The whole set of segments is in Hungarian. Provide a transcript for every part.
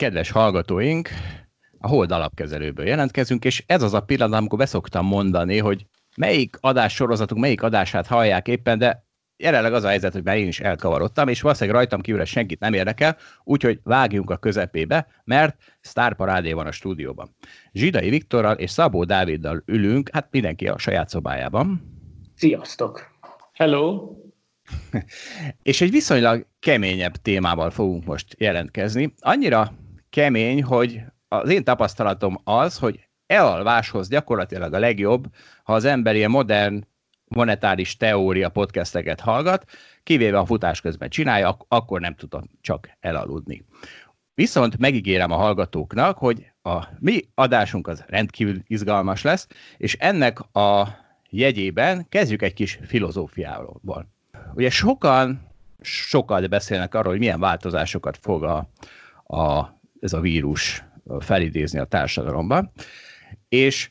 Kedves hallgatóink, a Hold alapkezelőből jelentkezünk, és ez az a pillanat, amikor beszoktam mondani, hogy melyik adás sorozatunk, melyik adását hallják éppen, de jelenleg az a helyzet, hogy már én is elkavarodtam, és valószínűleg rajtam kívül senkit nem érdekel, úgyhogy vágjunk a közepébe, mert sztárparádé van a stúdióban. Zsidai Viktorral és Szabó Dáviddal ülünk, hát mindenki a saját szobájában. Sziasztok! Hello! és egy viszonylag keményebb témával fogunk most jelentkezni. Annyira kemény, hogy az én tapasztalatom az, hogy elalváshoz gyakorlatilag a legjobb, ha az ember ilyen modern monetáris teória podcasteket hallgat, kivéve a futás közben csinálja, ak- akkor nem tudom csak elaludni. Viszont megígérem a hallgatóknak, hogy a mi adásunk az rendkívül izgalmas lesz, és ennek a jegyében kezdjük egy kis filozófiával. Ugye sokan sokat beszélnek arról, hogy milyen változásokat fog a, a, ez a vírus felidézni a társadalomban, és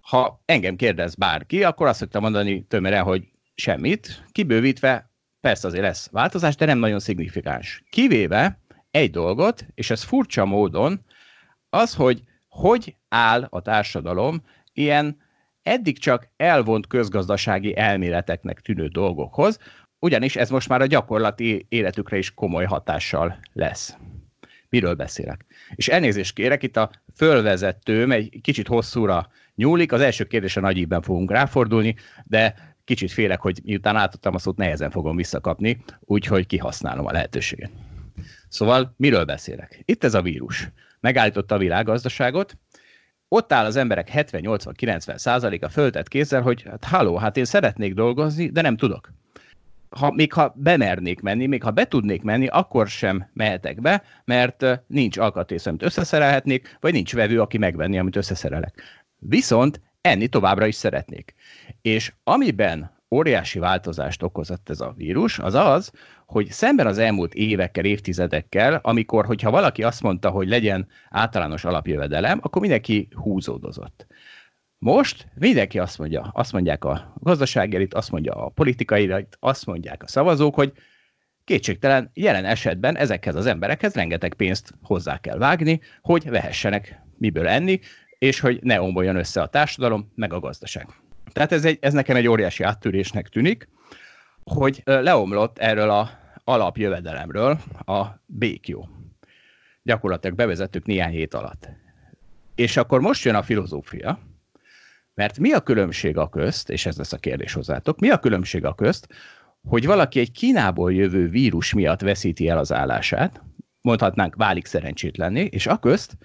ha engem kérdez bárki, akkor azt szoktam mondani tömören, hogy semmit, kibővítve persze azért lesz változás, de nem nagyon szignifikáns. Kivéve egy dolgot, és ez furcsa módon, az, hogy hogy áll a társadalom ilyen eddig csak elvont közgazdasági elméleteknek tűnő dolgokhoz, ugyanis ez most már a gyakorlati életükre is komoly hatással lesz. Miről beszélek? És elnézést kérek, itt a fölvezetőm egy kicsit hosszúra nyúlik, az első kérdésen nagy ígben fogunk ráfordulni, de kicsit félek, hogy miután átadtam a szót, nehezen fogom visszakapni, úgyhogy kihasználom a lehetőséget. Szóval miről beszélek? Itt ez a vírus. Megállította a világgazdaságot, ott áll az emberek 70-80-90 százaléka föltett kézzel, hogy hát halló, hát én szeretnék dolgozni, de nem tudok ha, még ha bemernék menni, még ha be tudnék menni, akkor sem mehetek be, mert nincs alkatrész, amit összeszerelhetnék, vagy nincs vevő, aki megvenni, amit összeszerelek. Viszont enni továbbra is szeretnék. És amiben óriási változást okozott ez a vírus, az az, hogy szemben az elmúlt évekkel, évtizedekkel, amikor, hogyha valaki azt mondta, hogy legyen általános alapjövedelem, akkor mindenki húzódozott. Most mindenki azt mondja, azt mondják a gazdasági azt mondja a politikai elit, azt mondják a szavazók, hogy kétségtelen jelen esetben ezekhez az emberekhez rengeteg pénzt hozzá kell vágni, hogy vehessenek miből enni, és hogy ne omboljon össze a társadalom, meg a gazdaság. Tehát ez, egy, ez nekem egy óriási áttörésnek tűnik, hogy leomlott erről a alapjövedelemről a békjó. Gyakorlatilag bevezettük néhány hét alatt. És akkor most jön a filozófia, mert mi a különbség a közt, és ez lesz a kérdés hozzátok, mi a különbség a közt, hogy valaki egy Kínából jövő vírus miatt veszíti el az állását, mondhatnánk válik szerencsétlenné, és a közt,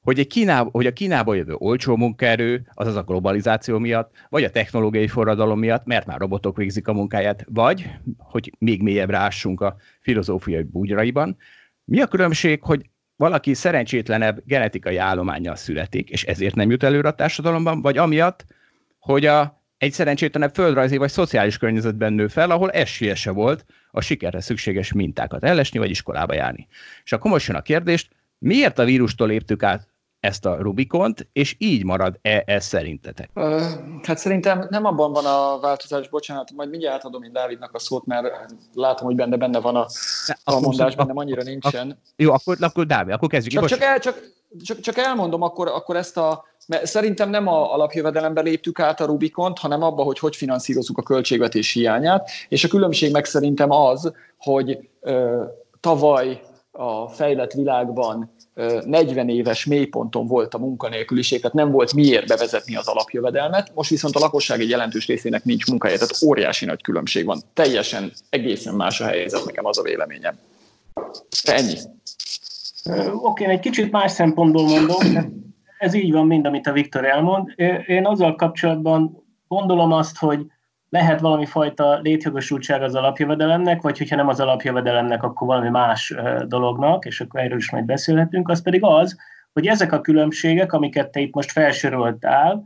hogy, egy Kíná, hogy a Kínából jövő olcsó munkaerő, azaz a globalizáció miatt, vagy a technológiai forradalom miatt, mert már robotok végzik a munkáját, vagy, hogy még mélyebbre ássunk a filozófiai bugyraiban, mi a különbség, hogy valaki szerencsétlenebb genetikai állományjal születik, és ezért nem jut előre a társadalomban, vagy amiatt, hogy a, egy szerencsétlenebb földrajzi vagy szociális környezetben nő fel, ahol esélyese volt a sikerre szükséges mintákat ellesni, vagy iskolába járni. És akkor most jön a kérdést, miért a vírustól léptük át ezt a Rubikont, és így marad-e ez szerintetek? Hát szerintem nem abban van a változás, bocsánat, majd mindjárt adom én Dávidnak a szót, mert látom, hogy benne benne van a, a mondás, bennem annyira nincsen. Ak- jó, akkor, akkor Dávid, akkor kezdjük. Csak, csak, el, csak, csak, csak elmondom akkor, akkor ezt a, mert szerintem nem a alapjövedelembe léptük át a Rubikont, hanem abba, hogy hogy finanszírozzuk a költségvetés hiányát, és a különbség meg szerintem az, hogy ö, tavaly a fejlett világban 40 éves mélyponton volt a munkanélküliség, tehát nem volt miért bevezetni az alapjövedelmet, most viszont a lakosság egy jelentős részének nincs munkája, tehát óriási nagy különbség van. Teljesen, egészen más a helyzet, nekem az a véleményem. Ennyi. Oké, okay, egy kicsit más szempontból mondom, ez így van mind, amit a Viktor elmond. Én azzal kapcsolatban gondolom azt, hogy lehet valami fajta létjogosultság az alapjövedelemnek, vagy hogyha nem az alapjövedelemnek, akkor valami más dolognak, és akkor erről is majd beszélhetünk, az pedig az, hogy ezek a különbségek, amiket te itt most felsoroltál,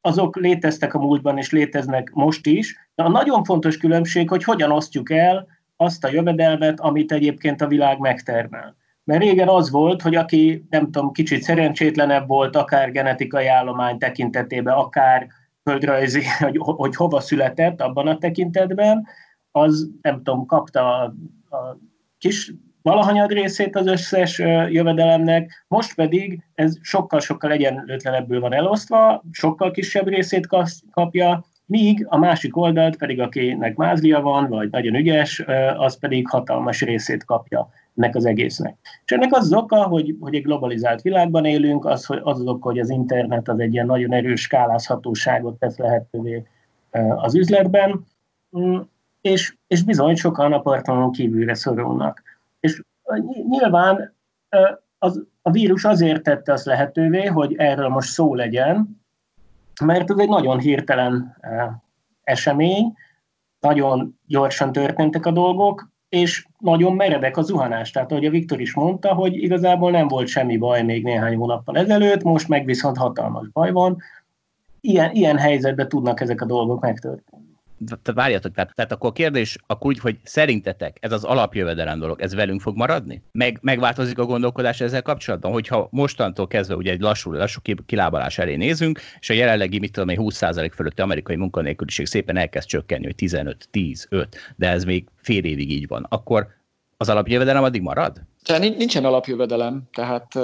azok léteztek a múltban, és léteznek most is, de a nagyon fontos különbség, hogy hogyan osztjuk el azt a jövedelmet, amit egyébként a világ megtermel. Mert régen az volt, hogy aki, nem tudom, kicsit szerencsétlenebb volt, akár genetikai állomány tekintetében, akár földrajzi, hogy, hogy hova született abban a tekintetben, az nem tudom, kapta a, a kis valahanyag részét az összes jövedelemnek, most pedig ez sokkal-sokkal egyenlőtlenebbül van elosztva, sokkal kisebb részét kapja, míg a másik oldalt pedig, akinek mázlia van, vagy nagyon ügyes, az pedig hatalmas részét kapja ennek az egésznek. És ennek az, az oka, hogy, hogy egy globalizált világban élünk, az, hogy az az oka, hogy az internet az egy ilyen nagyon erős skálázhatóságot tesz lehetővé az üzletben, mm, és, és bizony sokan a partonon kívülre szorulnak. És nyilván az, a vírus azért tette azt lehetővé, hogy erről most szó legyen, mert ez egy nagyon hirtelen esemény, nagyon gyorsan történtek a dolgok, és nagyon meredek a zuhanás. Tehát, ahogy a Viktor is mondta, hogy igazából nem volt semmi baj még néhány hónappal ezelőtt, most meg viszont hatalmas baj van. Ilyen, ilyen helyzetben tudnak ezek a dolgok megtörténni várjatok, tehát, tehát akkor a kérdés akkor úgy, hogy szerintetek ez az alapjövedelem dolog, ez velünk fog maradni? Meg, megváltozik a gondolkodás ezzel kapcsolatban, hogyha mostantól kezdve ugye egy lassú, lassú kilábalás elé nézünk, és a jelenlegi, mit tudom 20% fölötti amerikai munkanélküliség szépen elkezd csökkenni, hogy 15, 10, 5, de ez még fél évig így van, akkor az alapjövedelem addig marad? Tehát nincsen alapjövedelem, tehát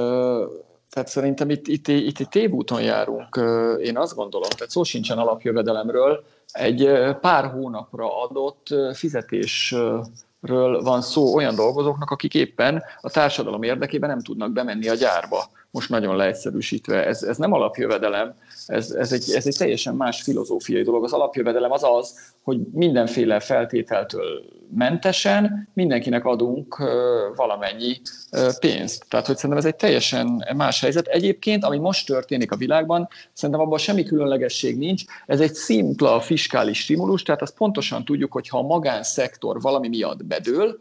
tehát szerintem itt, itt, itt, itt tévúton járunk, én azt gondolom, tehát szó sincsen alapjövedelemről, egy pár hónapra adott fizetésről van szó olyan dolgozóknak, akik éppen a társadalom érdekében nem tudnak bemenni a gyárba. Most nagyon leegyszerűsítve, ez, ez nem alapjövedelem, ez, ez, egy, ez egy teljesen más filozófiai dolog. Az alapjövedelem az az, hogy mindenféle feltételtől mentesen mindenkinek adunk valamennyi pénzt. Tehát, hogy szerintem ez egy teljesen más helyzet. Egyébként, ami most történik a világban, szerintem abban semmi különlegesség nincs. Ez egy szimpla fiskális stimulus, tehát azt pontosan tudjuk, hogy ha a magánszektor valami miatt bedől,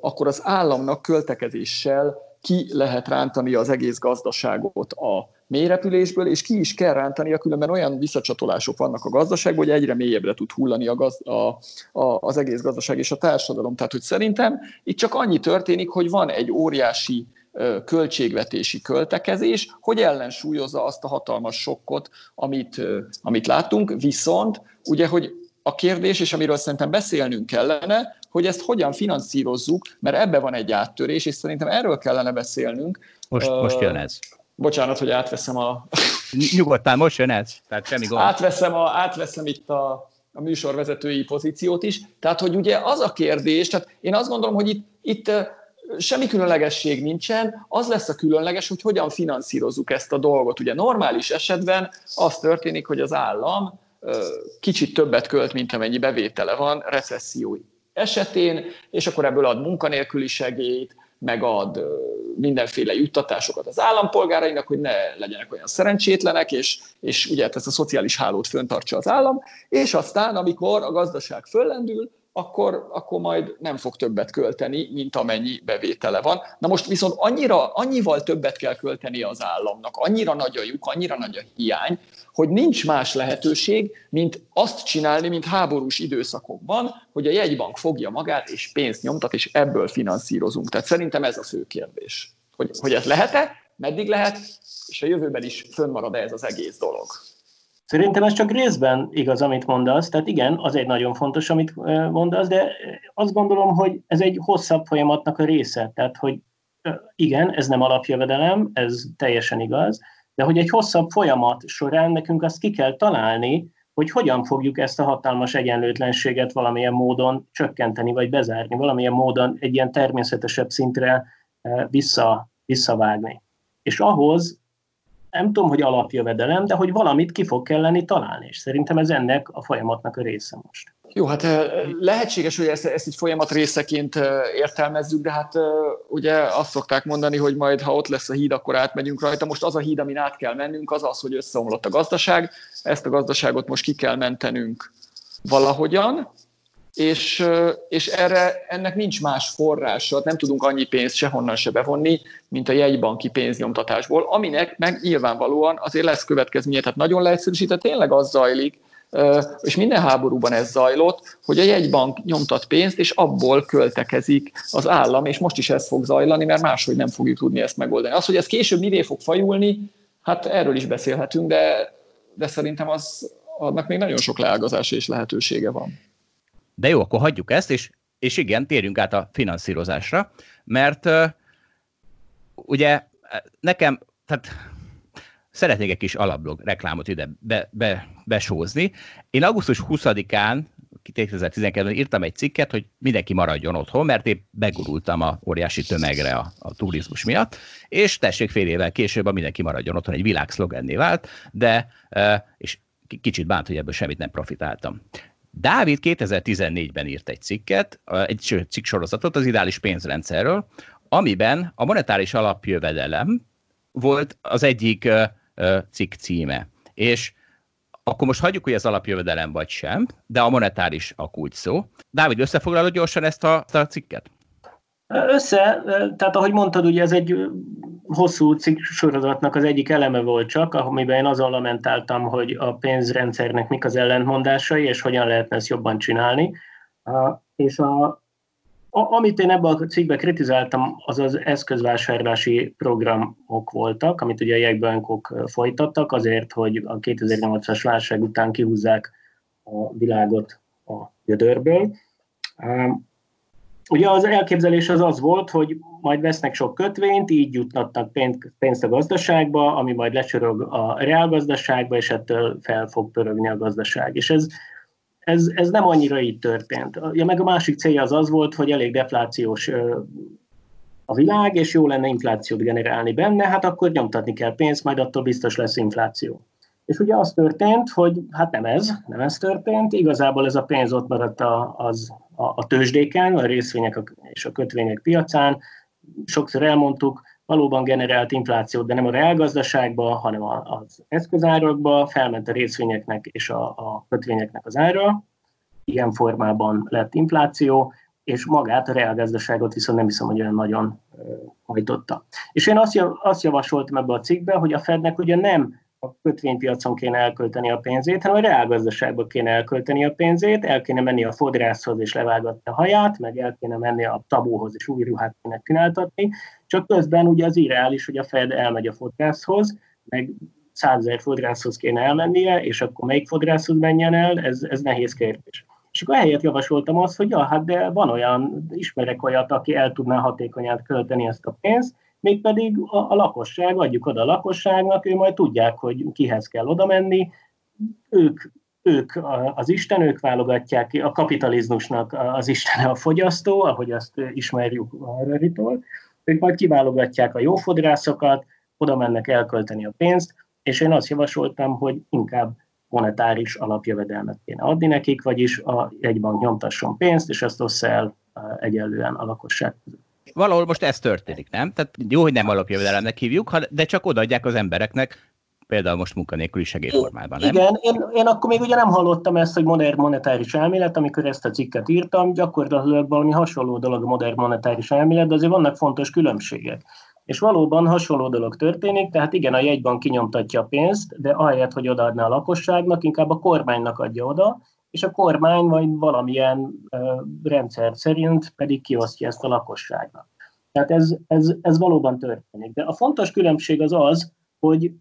akkor az államnak költekezéssel ki lehet rántani az egész gazdaságot a mélyrepülésből, és ki is kell rántani, a különben olyan visszacsatolások vannak a gazdaságban, hogy egyre mélyebbre tud hullani a gaz, a, a, az egész gazdaság és a társadalom. Tehát, hogy szerintem itt csak annyi történik, hogy van egy óriási költségvetési költekezés, hogy ellensúlyozza azt a hatalmas sokkot, amit, amit látunk, viszont ugye, hogy a kérdés, és amiről szerintem beszélnünk kellene, hogy ezt hogyan finanszírozzuk, mert ebbe van egy áttörés, és szerintem erről kellene beszélnünk. Most, uh, most jön ez. Bocsánat, hogy átveszem a... Nyugodtan, most jön ez. Tehát semmi gond. Átveszem, a, átveszem itt a, a műsorvezetői pozíciót is. Tehát, hogy ugye az a kérdés, tehát én azt gondolom, hogy itt, itt semmi különlegesség nincsen, az lesz a különleges, hogy hogyan finanszírozzuk ezt a dolgot. Ugye normális esetben az történik, hogy az állam kicsit többet költ, mint amennyi bevétele van recesszió esetén, és akkor ebből ad munkanélküli segélyt, megad mindenféle juttatásokat az állampolgárainak, hogy ne legyenek olyan szerencsétlenek, és, és ugye hát ezt a szociális hálót föntartsa az állam, és aztán, amikor a gazdaság föllendül, akkor, akkor majd nem fog többet költeni, mint amennyi bevétele van. Na most viszont annyira, annyival többet kell költeni az államnak, annyira nagy a lyuk, annyira nagy a hiány, hogy nincs más lehetőség, mint azt csinálni, mint háborús időszakokban, hogy a jegybank fogja magát és pénzt nyomtat, és ebből finanszírozunk. Tehát szerintem ez a fő kérdés. Hogy, hogy ez lehet-e, meddig lehet, és a jövőben is fönnmarad -e ez az egész dolog. Szerintem ez csak részben igaz, amit mondasz. Tehát igen, az egy nagyon fontos, amit mondasz, de azt gondolom, hogy ez egy hosszabb folyamatnak a része. Tehát, hogy igen, ez nem alapjövedelem, ez teljesen igaz, de hogy egy hosszabb folyamat során nekünk azt ki kell találni, hogy hogyan fogjuk ezt a hatalmas egyenlőtlenséget valamilyen módon csökkenteni, vagy bezárni, valamilyen módon egy ilyen természetesebb szintre vissza, visszavágni. És ahhoz nem tudom, hogy alapjövedelem, de hogy valamit ki fog kelleni találni, és szerintem ez ennek a folyamatnak a része most. Jó, hát lehetséges, hogy ezt, ezt egy folyamat részeként értelmezzük, de hát ugye azt szokták mondani, hogy majd ha ott lesz a híd, akkor átmegyünk rajta. Most az a híd, amin át kell mennünk, az az, hogy összeomlott a gazdaság, ezt a gazdaságot most ki kell mentenünk valahogyan, és, és erre, ennek nincs más forrása, nem tudunk annyi pénzt sehonnan se bevonni, mint a jegybanki pénznyomtatásból, aminek meg nyilvánvalóan azért lesz következménye, tehát nagyon leegyszerűsített, tényleg az zajlik, és minden háborúban ez zajlott, hogy a jegybank nyomtat pénzt, és abból költekezik az állam, és most is ez fog zajlani, mert máshogy nem fogjuk tudni ezt megoldani. Az, hogy ez később mivé fog fajulni, hát erről is beszélhetünk, de, de szerintem az, annak még nagyon sok leágazása és lehetősége van. De jó, akkor hagyjuk ezt, és és igen, térjünk át a finanszírozásra, mert uh, ugye nekem, tehát szeretnék egy kis alapblog reklámot ide be, be, besózni. Én augusztus 20-án 2012-ben írtam egy cikket, hogy mindenki maradjon otthon, mert épp begurultam a óriási tömegre a, a turizmus miatt, és tessék fél évvel később a mindenki maradjon otthon egy világszlogenné vált, de, és kicsit bánt, hogy ebből semmit nem profitáltam. Dávid 2014-ben írt egy cikket, egy cikk sorozatot az ideális pénzrendszerről, amiben a monetáris alapjövedelem volt az egyik cikk címe. És akkor most hagyjuk, hogy az alapjövedelem vagy sem, de a monetáris a kulcs szó. Dávid, összefoglalod gyorsan ezt a, ezt a cikket? Össze, tehát ahogy mondtad, ugye ez egy hosszú cikk sorozatnak az egyik eleme volt csak, amiben én azon lamentáltam, hogy a pénzrendszernek mik az ellentmondásai, és hogyan lehetne ezt jobban csinálni. És a, amit én ebben a cikkben kritizáltam, az az eszközvásárlási programok voltak, amit ugye a jegybankok folytattak azért, hogy a 2008-as válság után kihúzzák a világot a gödörből. Ugye az elképzelés az az volt, hogy majd vesznek sok kötvényt, így jutnak pénzt a gazdaságba, ami majd lecsorog a reálgazdaságba, és ettől fel fog pörögni a gazdaság. És ez ez, ez nem annyira így történt. Ja, meg a másik célja az az volt, hogy elég deflációs a világ, és jó lenne inflációt generálni benne, hát akkor nyomtatni kell pénzt, majd attól biztos lesz infláció. És ugye az történt, hogy hát nem ez, nem ez történt, igazából ez a pénz ott maradt az, a, a tőzsdéken, a részvények és a kötvények piacán. Sokszor elmondtuk, valóban generált inflációt, de nem a reálgazdaságba, hanem az eszközárakba, felment a részvényeknek és a, a kötvényeknek az ára, ilyen formában lett infláció, és magát a reálgazdaságot viszont nem hiszem, hogy olyan nagyon hajtotta. És én azt, javasoltam ebbe a cikkbe, hogy a Fednek ugye nem a kötvénypiacon kéne elkölteni a pénzét, hanem a reálgazdaságban kéne elkölteni a pénzét, el kéne menni a fodrászhoz és levágatni a haját, meg el kéne menni a tabóhoz és új ruhát kéne csináltatni, csak közben ugye az irreális, hogy a Fed elmegy a fodrászhoz, meg százezer fodrászhoz kéne elmennie, és akkor melyik fodrászhoz menjen el, ez, ez nehéz kérdés. És akkor ehelyett javasoltam azt, hogy ja, hát de van olyan, ismerek olyat, aki el tudná hatékonyan költeni ezt a pénzt, mégpedig a, a lakosság, adjuk oda a lakosságnak, ő majd tudják, hogy kihez kell oda menni, ők, ők az Isten, ők válogatják a kapitalizmusnak az Isten a fogyasztó, ahogy azt ismerjük a Röritól, ők majd kiválogatják a jó fodrászokat, oda mennek elkölteni a pénzt, és én azt javasoltam, hogy inkább monetáris alapjövedelmet kéne adni nekik, vagyis a jegybank nyomtasson pénzt, és ezt ossza el egyenlően a lakosság között valahol most ez történik, nem? Tehát jó, hogy nem alapjövedelemnek hívjuk, de csak odaadják az embereknek, például most munkanélküli segélyformában, nem? Igen, én, én akkor még ugye nem hallottam ezt, hogy modern monetáris elmélet, amikor ezt a cikket írtam, gyakorlatilag valami hasonló dolog a modern monetáris elmélet, de azért vannak fontos különbségek. És valóban hasonló dolog történik, tehát igen, a jegybank kinyomtatja a pénzt, de ahelyett, hogy odaadná a lakosságnak, inkább a kormánynak adja oda, és a kormány vagy valamilyen rendszer szerint pedig kiosztja ezt a lakosságnak. Tehát ez, ez, ez valóban történik. De a fontos különbség az az, hogy,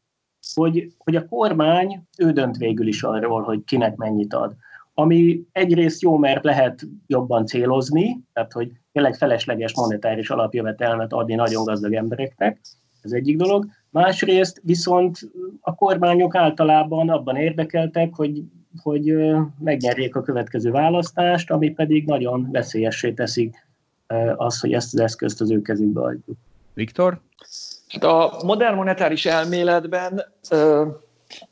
hogy, hogy a kormány, ő dönt végül is arról, hogy kinek mennyit ad. Ami egyrészt jó, mert lehet jobban célozni, tehát hogy tényleg felesleges monetáris alapjövetelmet adni nagyon gazdag embereknek, ez egyik dolog. Másrészt viszont a kormányok általában abban érdekeltek, hogy hogy megnyerjék a következő választást, ami pedig nagyon veszélyessé teszi az, hogy ezt az eszközt az ő kezükbe adjuk. Viktor? Hát a modern monetáris elméletben uh,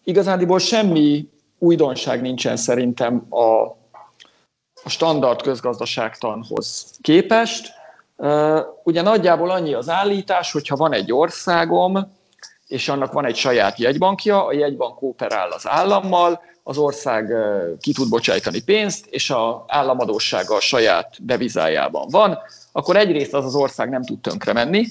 igazándiból semmi újdonság nincsen szerintem a, a standard közgazdaságtanhoz képest. Ugye nagyjából annyi az állítás, hogyha van egy országom, és annak van egy saját jegybankja, a jegybank kooperál az állammal, az ország ki tud bocsájtani pénzt, és az államadósága a saját devizájában van, akkor egyrészt az az ország nem tud tönkre menni,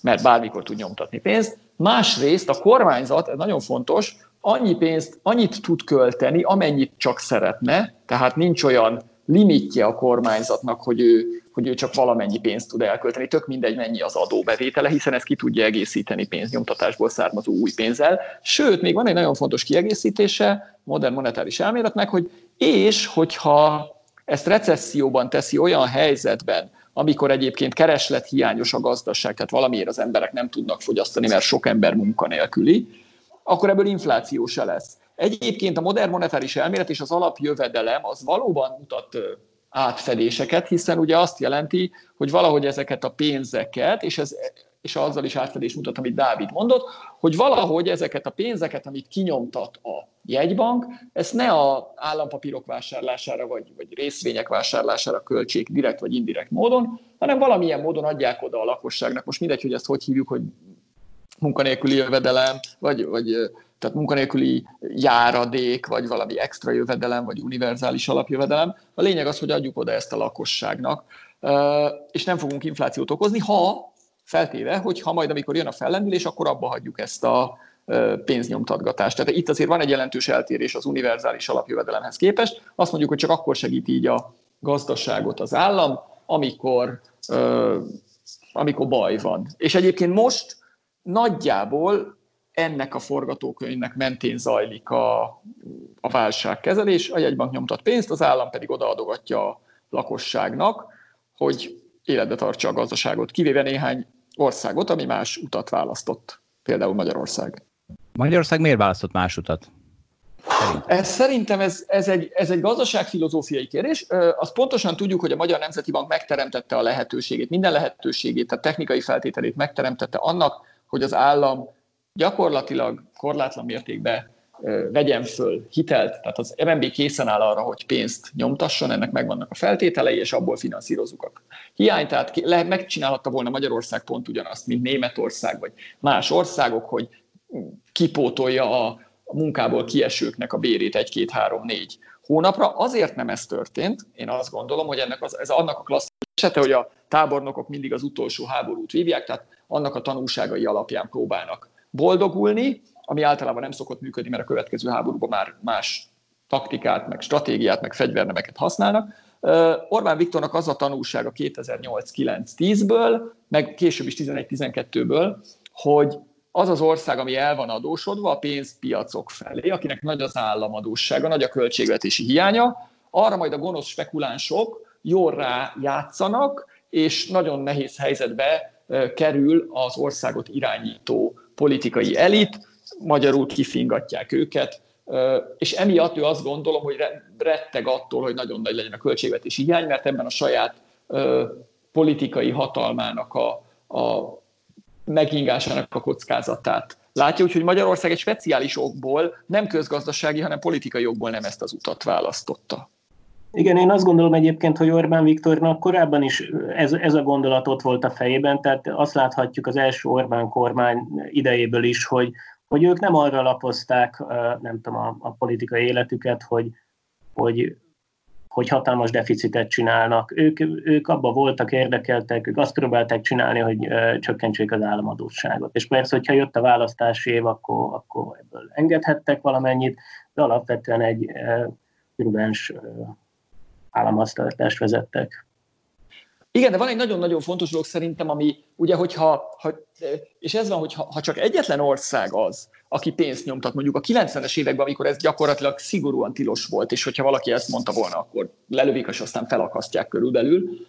mert bármikor tud nyomtatni pénzt, másrészt a kormányzat, ez nagyon fontos, annyi pénzt, annyit tud költeni, amennyit csak szeretne, tehát nincs olyan limitje a kormányzatnak, hogy ő, hogy ő csak valamennyi pénzt tud elkölteni, tök mindegy mennyi az adóbevétele, hiszen ezt ki tudja egészíteni pénznyomtatásból származó új pénzzel. Sőt, még van egy nagyon fontos kiegészítése modern monetáris elméletnek, hogy és hogyha ezt recesszióban teszi olyan helyzetben, amikor egyébként kereslethiányos a gazdaság, tehát valamiért az emberek nem tudnak fogyasztani, mert sok ember munkanélküli, akkor ebből infláció se lesz. Egyébként a modern monetáris elmélet és az alapjövedelem az valóban mutat átfedéseket, hiszen ugye azt jelenti, hogy valahogy ezeket a pénzeket, és ez és azzal is átfedés mutat, amit Dávid mondott, hogy valahogy ezeket a pénzeket, amit kinyomtat a jegybank, ezt ne a állampapírok vásárlására, vagy, vagy részvények vásárlására költsék direkt vagy indirekt módon, hanem valamilyen módon adják oda a lakosságnak. Most mindegy, hogy ezt hogy hívjuk, hogy munkanélküli jövedelem, vagy, vagy tehát munkanélküli járadék, vagy valami extra jövedelem, vagy univerzális alapjövedelem. A lényeg az, hogy adjuk oda ezt a lakosságnak, és nem fogunk inflációt okozni, ha feltéve, hogy ha majd amikor jön a fellendülés, akkor abba hagyjuk ezt a pénznyomtatgatást. Tehát itt azért van egy jelentős eltérés az univerzális alapjövedelemhez képest. Azt mondjuk, hogy csak akkor segít így a gazdaságot az állam, amikor, amikor baj van. És egyébként most nagyjából ennek a forgatókönyvnek mentén zajlik a, a válságkezelés, a jegybank nyomtat pénzt, az állam pedig odaadogatja a lakosságnak, hogy életbe tartsa a gazdaságot, kivéve néhány országot, ami más utat választott, például Magyarország. Magyarország miért választott más utat? Ez, szerintem ez, ez, egy, ez egy gazdaságfilozófiai kérdés. Azt pontosan tudjuk, hogy a Magyar Nemzeti Bank megteremtette a lehetőségét, minden lehetőségét, tehát technikai feltételét megteremtette annak, hogy az állam gyakorlatilag korlátlan mértékben vegyen föl hitelt, tehát az MNB készen áll arra, hogy pénzt nyomtasson, ennek megvannak a feltételei, és abból finanszírozunk a hiányt. Tehát lehet, megcsinálhatta volna Magyarország pont ugyanazt, mint Németország, vagy más országok, hogy kipótolja a munkából kiesőknek a bérét egy-két-három-négy hónapra. Azért nem ez történt, én azt gondolom, hogy ennek az, ez annak a klasszikus esete, hogy a tábornokok mindig az utolsó háborút vívják, tehát annak a tanulságai alapján próbálnak boldogulni, ami általában nem szokott működni, mert a következő háborúban már más taktikát, meg stratégiát, meg fegyvernemeket használnak. Orbán Viktornak az a tanulsága 2008-9-10-ből, meg később is 11-12-ből, hogy az az ország, ami el van adósodva a pénzpiacok felé, akinek nagy az államadósága, nagy a költségvetési hiánya, arra majd a gonosz spekulánsok jól rá játszanak, és nagyon nehéz helyzetbe kerül az országot irányító politikai elit, magyarul kifingatják őket, és emiatt ő azt gondolom, hogy retteg attól, hogy nagyon nagy legyen a költségvetési hiány, mert ebben a saját politikai hatalmának a, a megingásának a kockázatát látja, úgyhogy Magyarország egy speciális okból, nem közgazdasági, hanem politikai okból nem ezt az utat választotta. Igen, én azt gondolom egyébként, hogy Orbán Viktornak korábban is ez, ez a gondolat ott volt a fejében, tehát azt láthatjuk az első Orbán kormány idejéből is, hogy, hogy ők nem arra lapozták, nem tudom, a, a politikai életüket, hogy, hogy, hogy hatalmas deficitet csinálnak. Ők, ők abba voltak érdekeltek, ők azt próbálták csinálni, hogy csökkentsék az államadóságot. És persze, hogyha jött a választási év, akkor, akkor ebből engedhettek valamennyit, de alapvetően egy prudens államháztartást vezettek. Igen, de van egy nagyon-nagyon fontos dolog szerintem, ami ugye, hogyha, ha, és ez van, hogy ha, csak egyetlen ország az, aki pénzt nyomtat, mondjuk a 90-es években, amikor ez gyakorlatilag szigorúan tilos volt, és hogyha valaki ezt mondta volna, akkor lelövik, és aztán felakasztják körülbelül,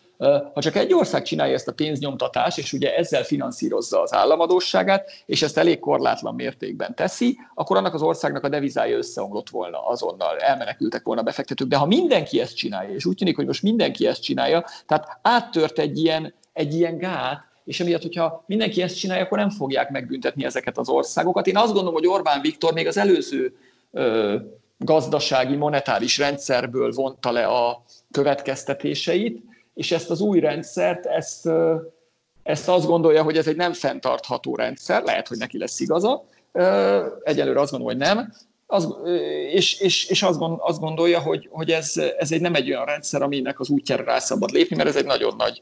ha csak egy ország csinálja ezt a pénznyomtatást, és ugye ezzel finanszírozza az államadóságát, és ezt elég korlátlan mértékben teszi, akkor annak az országnak a devizája összeomlott volna azonnal, elmenekültek volna befektetők. De ha mindenki ezt csinálja, és úgy tűnik, hogy most mindenki ezt csinálja, tehát áttört egy ilyen, egy ilyen gát, és emiatt, hogyha mindenki ezt csinálja, akkor nem fogják megbüntetni ezeket az országokat. Én azt gondolom, hogy Orbán Viktor még az előző ö, gazdasági, monetáris rendszerből vonta le a következtetéseit, és ezt az új rendszert, ezt, ezt azt gondolja, hogy ez egy nem fenntartható rendszer, lehet, hogy neki lesz igaza, egyelőre azt gondolom, hogy nem, az, és, és, és azt, gond, azt gondolja, hogy, hogy ez, ez egy nem egy olyan rendszer, aminek az útjára rá szabad lépni, mert ez egy nagyon nagy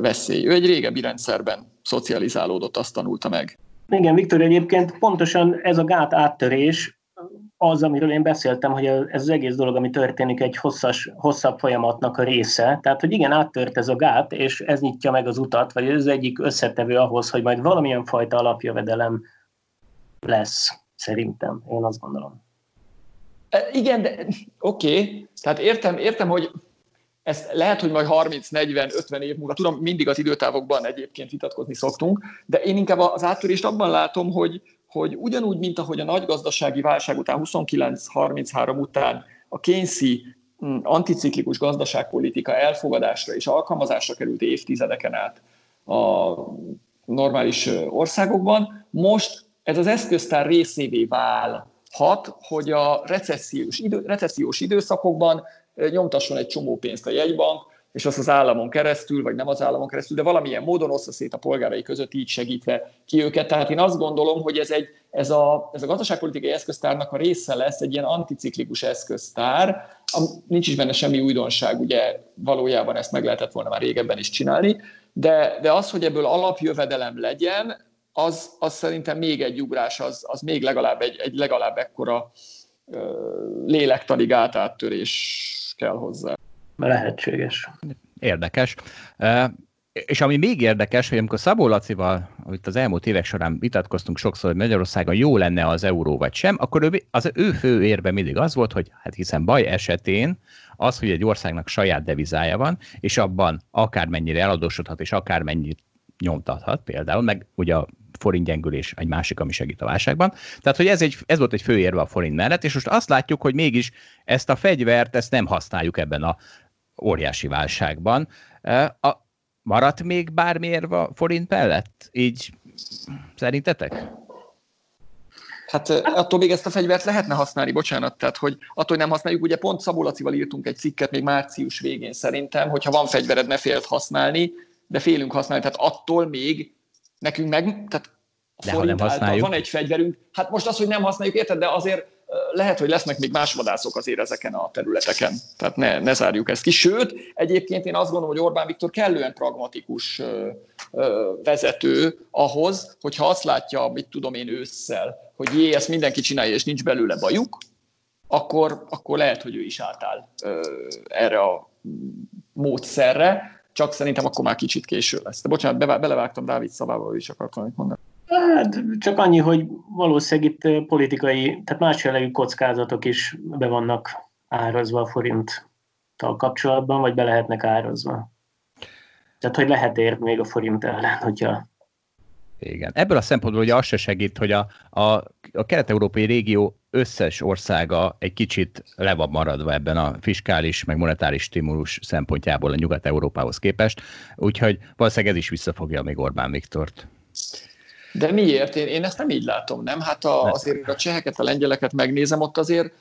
veszély. Ő egy régebbi rendszerben szocializálódott, azt tanulta meg. Igen, Viktor, egyébként pontosan ez a gát áttörés az, amiről én beszéltem, hogy ez az egész dolog, ami történik, egy hosszas, hosszabb folyamatnak a része. Tehát, hogy igen, áttört ez a gát, és ez nyitja meg az utat, vagy ez egyik összetevő ahhoz, hogy majd valamilyen fajta alapjövedelem lesz, szerintem. Én azt gondolom. E, igen, de oké. Okay. Tehát értem, értem, hogy ezt lehet, hogy majd 30, 40, 50 év múlva, tudom, mindig az időtávokban egyébként vitatkozni szoktunk, de én inkább az áttörést abban látom, hogy, hogy ugyanúgy, mint ahogy a nagy gazdasági válság után, 29-33 után a Keynesi mm, anticiklikus gazdaságpolitika elfogadásra és alkalmazásra került évtizedeken át a normális országokban, most ez az eszköztár részévé válhat, hogy a recessziós, idő, recessziós időszakokban nyomtasson egy csomó pénzt a jegybank, és azt az államon keresztül, vagy nem az államon keresztül, de valamilyen módon oszta szét a polgárai között, így segítve ki őket. Tehát én azt gondolom, hogy ez, egy, ez, a, ez a gazdaságpolitikai eszköztárnak a része lesz egy ilyen anticiklikus eszköztár. Nincs is benne semmi újdonság, ugye valójában ezt meg lehetett volna már régebben is csinálni, de, de az, hogy ebből alapjövedelem legyen, az, az szerintem még egy ugrás, az, az még legalább egy, egy legalább ekkora lélektani gátáttörés kell hozzá. Lehetséges. Érdekes. És ami még érdekes, hogy amikor Szabó Lacival, amit az elmúlt évek során vitatkoztunk sokszor, hogy Magyarországon jó lenne az euró vagy sem, akkor ő, az ő fő érve mindig az volt, hogy hát hiszen baj esetén az, hogy egy országnak saját devizája van, és abban akármennyire eladósodhat, és akármennyit nyomtathat például, meg ugye a forint gyengülés egy másik, ami segít a válságban. Tehát, hogy ez, egy, ez volt egy fő érve a forint mellett, és most azt látjuk, hogy mégis ezt a fegyvert, ezt nem használjuk ebben a óriási válságban. A, maradt még bármi érve a forint mellett? Így szerintetek? Hát attól még ezt a fegyvert lehetne használni, bocsánat, tehát hogy attól, hogy nem használjuk, ugye pont Szabó írtunk egy cikket még március végén szerintem, hogyha van fegyvered, ne félt használni, de félünk használni, tehát attól még nekünk meg, tehát de ha nem használjuk. van egy fegyverünk, hát most az, hogy nem használjuk, érted, de azért lehet, hogy lesznek még más vadászok azért ezeken a területeken. Tehát ne, ne zárjuk ezt ki. Sőt, egyébként én azt gondolom, hogy Orbán Viktor kellően pragmatikus vezető ahhoz, hogyha azt látja, mit tudom én ősszel, hogy jé, ezt mindenki csinálja, és nincs belőle bajuk, akkor, akkor lehet, hogy ő is átáll erre a módszerre, csak szerintem akkor már kicsit késő lesz. De bocsánat, be, belevágtam Dávid szavába, is akartam amit mondani. Hát csak annyi, hogy valószínűleg itt politikai, tehát más jellegű kockázatok is be vannak árazva a forinttal kapcsolatban, vagy be lehetnek árazva. Tehát, hogy lehet ér még a forint ellen, hogyha igen. Ebből a szempontból ugye az se segít, hogy a, a, a kelet-európai régió összes országa egy kicsit le van maradva ebben a fiskális, meg monetáris stimulus szempontjából a Nyugat-Európához képest, úgyhogy valószínűleg ez is visszafogja még Orbán Viktort. De miért? Én, én ezt nem így látom, nem? Hát a, azért a cseheket, a lengyeleket megnézem, ott azért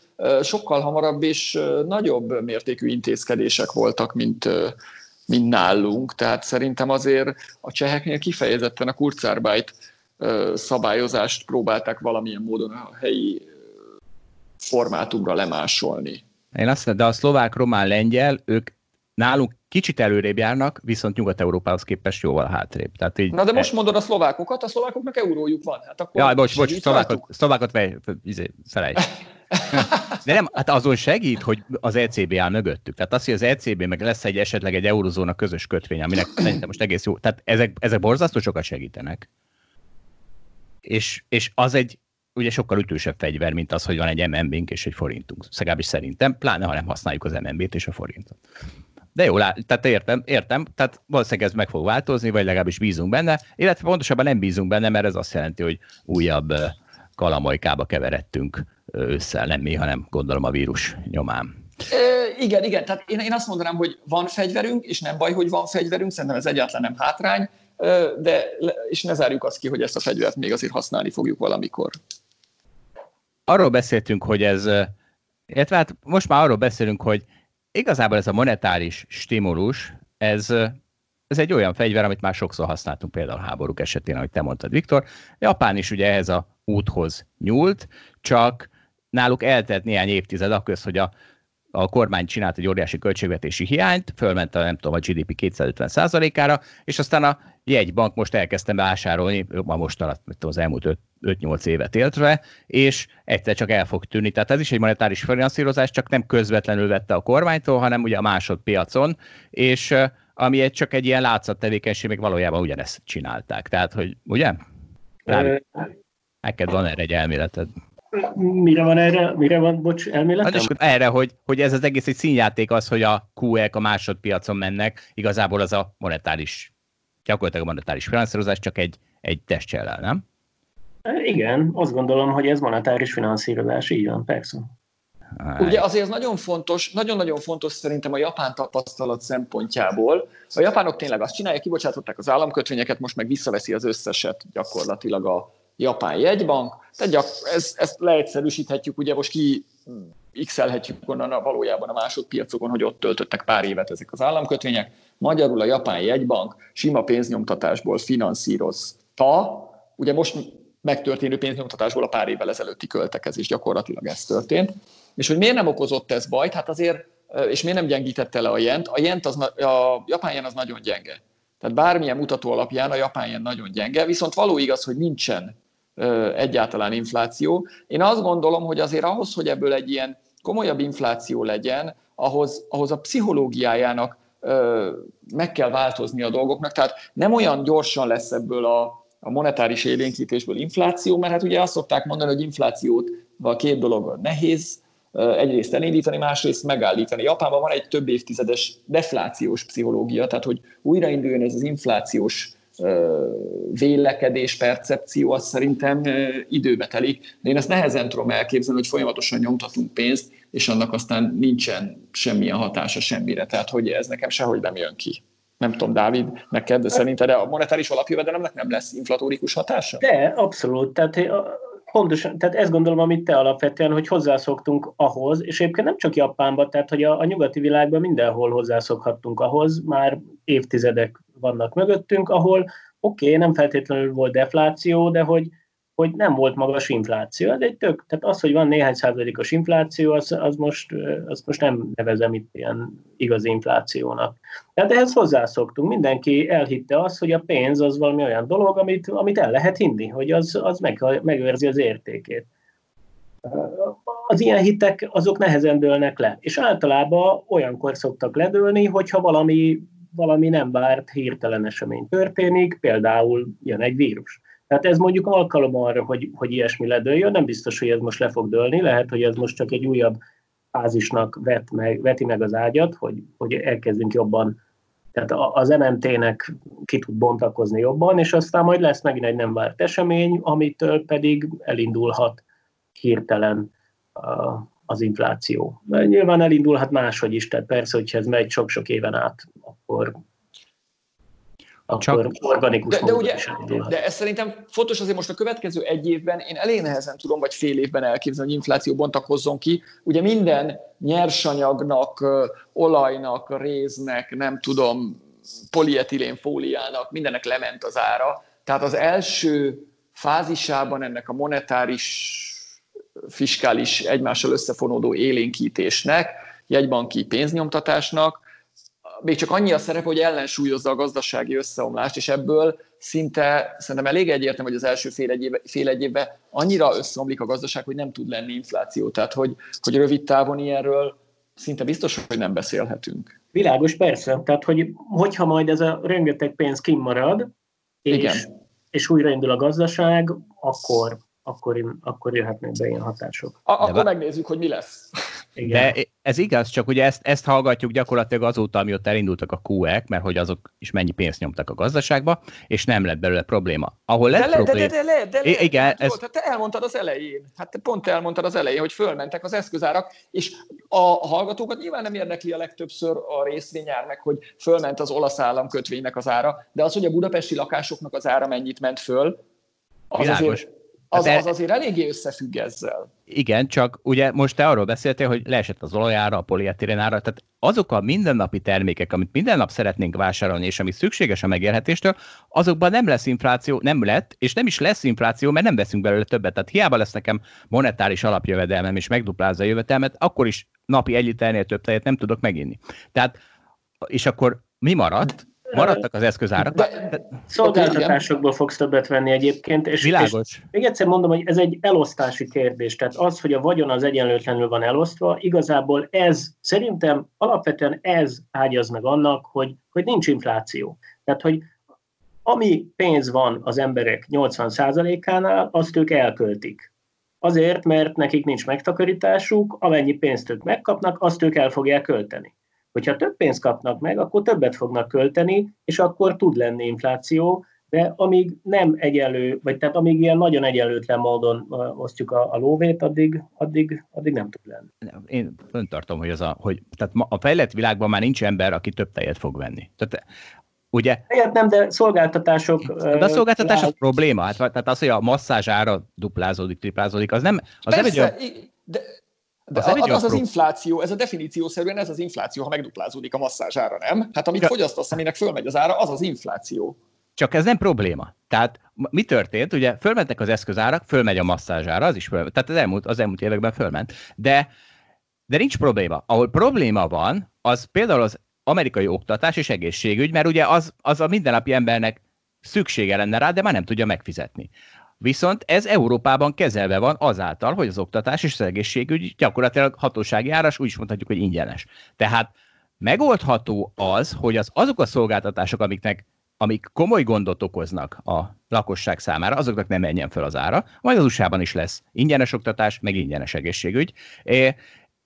sokkal hamarabb és nagyobb mértékű intézkedések voltak, mint, mint nálunk. Tehát szerintem azért a cseheknél kifejezetten a Kurzarbeit szabályozást próbálták valamilyen módon a helyi formátumra lemásolni. Én azt de a szlovák, román, lengyel, ők nálunk kicsit előrébb járnak, viszont Nyugat-Európához képest jóval hátrébb. Tehát így, Na de most mondod a szlovákokat, a szlovákoknak eurójuk van. Hát akkor ja, bocs, bocs, szlovákot, szlovákot vej, izé, felejts. De nem, hát azon segít, hogy az ECB áll mögöttük. Tehát az, hogy az ECB meg lesz egy esetleg egy eurozóna közös kötvény, aminek szerintem most egész jó. Tehát ezek, ezek borzasztó sokat segítenek. És, és az egy ugye sokkal ütősebb fegyver, mint az, hogy van egy MNB-nk és egy forintunk. Legalábbis szerintem, pláne ha nem használjuk az MNB-t és a forintot. De jó, tehát értem, értem, tehát valószínűleg ez meg fog változni, vagy legalábbis bízunk benne, illetve pontosabban nem bízunk benne, mert ez azt jelenti, hogy újabb kalamajkába keveredtünk ősszel, nem mi, hanem gondolom a vírus nyomán. E, igen, igen, tehát én, én azt mondanám, hogy van fegyverünk, és nem baj, hogy van fegyverünk, szerintem ez egyáltalán nem hátrány, de és ne zárjuk azt ki, hogy ezt a fegyvert még azért használni fogjuk valamikor. Arról beszéltünk, hogy ez, illetve hát most már arról beszélünk, hogy igazából ez a monetáris stimulus, ez, ez egy olyan fegyver, amit már sokszor használtunk például háborúk esetén, ahogy te mondtad, Viktor. Japán is ugye ehhez a úthoz nyúlt, csak náluk eltelt néhány évtized akkor, hogy a, a kormány csinált egy óriási költségvetési hiányt, fölment a, nem tudom, a GDP 250%-ára, és aztán a jegybank most elkezdtem vásárolni, ma most alatt az elmúlt 5-8 évet éltve, és egyszer csak el fog tűnni. Tehát ez is egy monetáris finanszírozás, csak nem közvetlenül vette a kormánytól, hanem ugye a másodpiacon, és ami egy, csak egy ilyen látszat tevékenység, még valójában ugyanezt csinálták. Tehát, hogy ugye? Neked van erre egy elméleted. Mire van erre, mire van, bocs, elméletem? Hát erre, hogy, hogy ez az egész egy színjáték az, hogy a QE-k a másodpiacon mennek, igazából az a monetáris, gyakorlatilag a monetáris finanszírozás csak egy, egy testcsellel, nem? Igen, azt gondolom, hogy ez monetáris finanszírozás, így van, persze. Ugye azért ez nagyon fontos, nagyon-nagyon fontos szerintem a japán tapasztalat szempontjából. A japánok tényleg azt csinálják, kibocsátották az államkötvényeket, most meg visszaveszi az összeset gyakorlatilag a japán jegybank. Tehát gyak, ez, ezt leegyszerűsíthetjük, ugye most ki x onnan a, valójában a másodpiacokon, hogy ott töltöttek pár évet ezek az államkötvények. Magyarul a japán jegybank sima pénznyomtatásból finanszírozta, ugye most megtörténő pénznyomtatásból a pár évvel ezelőtti költekezés gyakorlatilag ez történt. És hogy miért nem okozott ez bajt? Hát azért, és miért nem gyengítette le a jent? A jent az, a japán jen az nagyon gyenge. Tehát bármilyen mutató alapján a japán jen nagyon gyenge, viszont való igaz, hogy nincsen egyáltalán infláció. Én azt gondolom, hogy azért ahhoz, hogy ebből egy ilyen komolyabb infláció legyen, ahhoz, ahhoz a pszichológiájának meg kell változni a dolgoknak, tehát nem olyan gyorsan lesz ebből a, a monetáris élénkítésből infláció, mert hát ugye azt szokták mondani, hogy inflációt a két dolog nehéz egyrészt elindítani, másrészt megállítani. Japánban van egy több évtizedes deflációs pszichológia, tehát hogy újrainduljon ez az inflációs vélekedés, percepció, az szerintem időbe telik. De én ezt nehezen tudom elképzelni, hogy folyamatosan nyomtatunk pénzt, és annak aztán nincsen semmilyen hatása semmire. Tehát, hogy ez nekem sehogy nem jön ki. Nem tudom, Dávid, neked, de szerinted a monetáris alapjövedelemnek nem lesz inflatórikus hatása? De, abszolút. Tehát Pontosan, tehát ezt gondolom, amit te alapvetően, hogy hozzászoktunk ahhoz, és egyébként nem csak Japánban, tehát hogy a, a nyugati világban mindenhol hozzászokhattunk ahhoz, már évtizedek vannak mögöttünk, ahol oké, okay, nem feltétlenül volt defláció, de hogy hogy nem volt magas infláció. Ez egy tök, tehát az, hogy van néhány százalékos infláció, az, az, most, az most nem nevezem itt ilyen igazi inflációnak. Tehát ehhez hozzászoktunk. Mindenki elhitte azt, hogy a pénz az valami olyan dolog, amit, amit el lehet hinni, hogy az, az meg, megőrzi az értékét. Az ilyen hitek azok nehezen dőlnek le, és általában olyankor szoktak ledőlni, hogyha valami, valami nem várt hirtelen esemény történik, például jön egy vírus tehát ez mondjuk alkalom arra, hogy, hogy ilyesmi ledőljön, nem biztos, hogy ez most le fog dőlni, lehet, hogy ez most csak egy újabb fázisnak vet meg, veti meg az ágyat, hogy, hogy elkezdünk jobban, tehát az MMT-nek ki tud bontakozni jobban, és aztán majd lesz megint egy nem várt esemény, amitől pedig elindulhat hirtelen az infláció. De nyilván elindulhat máshogy is, tehát persze, hogyha ez megy sok-sok éven át, akkor csak organikus de, de, ugye, de ez szerintem fontos azért most a következő egy évben, én elég nehezen tudom, vagy fél évben elképzelni, hogy infláció bontakozzon ki. Ugye minden nyersanyagnak, olajnak, réznek, nem tudom, polietilén fóliának, mindennek lement az ára. Tehát az első fázisában ennek a monetáris, fiskális, egymással összefonódó élénkítésnek, jegybanki pénznyomtatásnak, még csak annyi a szerep, hogy ellensúlyozza a gazdasági összeomlást, és ebből szinte szerintem elég egyértelmű, hogy az első fél egy, éve, fél egy évben annyira összeomlik a gazdaság, hogy nem tud lenni infláció. Tehát, hogy, hogy rövid távon ilyenről szinte biztos, hogy nem beszélhetünk. Világos, persze. Tehát, hogy, hogyha majd ez a rengeteg pénz kimarad, és, Igen. és újraindul a gazdaság, akkor, akkor, akkor jöhetnek be ilyen hatások. A, akkor megnézzük, hogy mi lesz. Igen. De ez igaz, csak ugye ezt, ezt hallgatjuk gyakorlatilag azóta, amióta elindultak a QE-k, mert hogy azok is mennyi pénzt nyomtak a gazdaságba, és nem lett belőle probléma. Ahol lett de, probléma... de, de, de, de, de, de, igen, hát, ez... Volt, hát te elmondtad az elején, hát te pont elmondtad az elején, hogy fölmentek az eszközárak, és a hallgatókat nyilván nem érdekli a legtöbbször a részvényár meg, hogy fölment az olasz államkötvénynek az ára, de az, hogy a budapesti lakásoknak az ára mennyit ment föl, az Világos. azért az, az azért eléggé összefügg ezzel. Igen, csak ugye most te arról beszéltél, hogy leesett az olajára, a polietilénára, tehát azok a mindennapi termékek, amit minden nap szeretnénk vásárolni, és ami szükséges a megélhetéstől, azokban nem lesz infláció, nem lett, és nem is lesz infláció, mert nem veszünk belőle többet. Tehát hiába lesz nekem monetáris alapjövedelmem, és megduplázza a jövedelmet, akkor is napi egy liternél több tejet nem tudok meginni. Tehát, és akkor mi maradt? Maradtak az eszközárak. De, de, szolgáltatásokból fogsz többet venni egyébként. És, Világos. És még egyszer mondom, hogy ez egy elosztási kérdés. Tehát az, hogy a vagyon az egyenlőtlenül van elosztva, igazából ez, szerintem alapvetően ez ágyaz meg annak, hogy, hogy nincs infláció. Tehát, hogy ami pénz van az emberek 80%-ánál, azt ők elköltik. Azért, mert nekik nincs megtakarításuk, amennyi pénzt ők megkapnak, azt ők el fogják költeni. Hogyha több pénzt kapnak meg, akkor többet fognak költeni, és akkor tud lenni infláció, de amíg nem egyenlő, vagy tehát amíg ilyen nagyon egyenlőtlen módon osztjuk a, a lóvét, addig, addig, addig nem tud lenni. Én öntartom, hogy, az a, hogy tehát a fejlett világban már nincs ember, aki több tejet fog venni. Tehát Ugye? Ilyet nem, de szolgáltatások... De a szolgáltatások lehet. probléma. Hát, tehát az, hogy a masszázs ára duplázódik, triplázódik, az nem... Az Persze, nem egy olyan... de, de az, az, az az infláció, ez a definíciószerűen ez az infláció, ha megduplázódik a masszázs ára, nem? Hát amit ja. fogyasztasz, aminek fölmegy az ára, az az infláció. Csak ez nem probléma. Tehát mi történt? Ugye fölmentek az eszközárak, fölmegy a masszázsára, az is fölment. Tehát az elmúlt, az elmúlt években fölment. De, de nincs probléma. Ahol probléma van, az például az amerikai oktatás és egészségügy, mert ugye az, az a mindennapi embernek szüksége lenne rá, de már nem tudja megfizetni. Viszont ez Európában kezelve van azáltal, hogy az oktatás és az egészségügy gyakorlatilag hatósági áras, úgy is mondhatjuk, hogy ingyenes. Tehát megoldható az, hogy az, azok a szolgáltatások, amiknek amik komoly gondot okoznak a lakosság számára, azoknak nem menjen fel az ára, majd az USA-ban is lesz ingyenes oktatás, meg ingyenes egészségügy,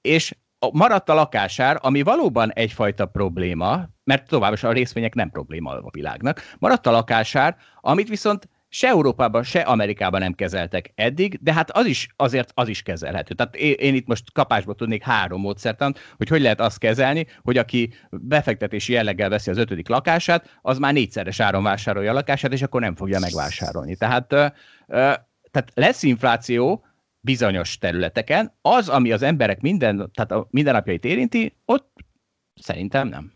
és maradt a lakásár, ami valóban egyfajta probléma, mert tovább is a részvények nem probléma a világnak, maradt a lakásár, amit viszont se Európában, se Amerikában nem kezeltek eddig, de hát az is azért az is kezelhető. Tehát én, én itt most kapásba tudnék három módszertan, hogy hogy lehet azt kezelni, hogy aki befektetési jelleggel veszi az ötödik lakását, az már négyszeres áron vásárolja a lakását, és akkor nem fogja megvásárolni. Tehát, ö, ö, tehát lesz infláció, bizonyos területeken. Az, ami az emberek minden, tehát a mindennapjait érinti, ott szerintem nem.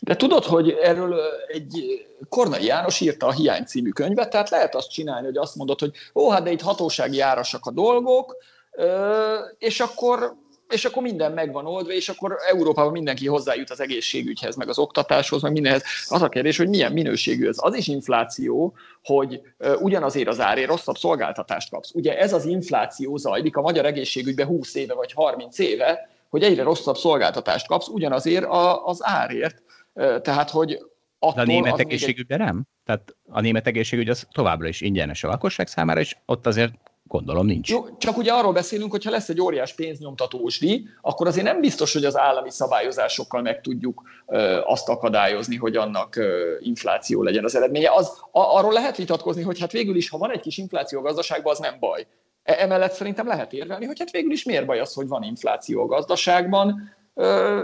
De tudod, hogy erről egy Kornai János írta a Hiány című könyvet, tehát lehet azt csinálni, hogy azt mondod, hogy ó, hát de itt hatósági árasak a dolgok, és akkor és akkor minden megvan oldva, és akkor Európában mindenki hozzájut az egészségügyhez, meg az oktatáshoz, meg mindenhez. Az a kérdés, hogy milyen minőségű ez. Az is infláció, hogy ugyanazért az árért rosszabb szolgáltatást kapsz. Ugye ez az infláció zajlik a magyar egészségügyben 20 éve vagy 30 éve, hogy egyre rosszabb szolgáltatást kapsz ugyanazért az árért. Tehát, hogy attól, De a német egészségügyben egy... nem? Tehát a német egészségügy az továbbra is ingyenes a lakosság számára, és ott azért Gondolom nincs. Jó, csak ugye arról beszélünk, hogy ha lesz egy óriás pénznyomtatósdi, akkor azért nem biztos, hogy az állami szabályozásokkal meg tudjuk ö, azt akadályozni, hogy annak ö, infláció legyen az eredménye. Az, a, arról lehet vitatkozni, hogy hát végül is, ha van egy kis infláció a gazdaságban, az nem baj. E, emellett szerintem lehet érvelni, hogy hát végül is miért baj az, hogy van infláció a gazdaságban,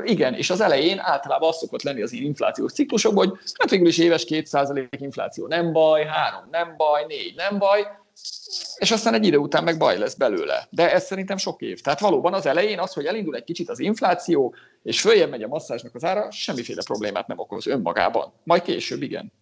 igen, és az elején általában az szokott lenni az én inflációs ciklusokban, hogy hát végül is éves 2% infláció nem baj, 3 nem baj, 4 nem baj, és aztán egy idő után meg baj lesz belőle. De ez szerintem sok év. Tehát valóban az elején az, hogy elindul egy kicsit az infláció, és följebb megy a masszázsnak az ára, semmiféle problémát nem okoz önmagában. Majd később, igen.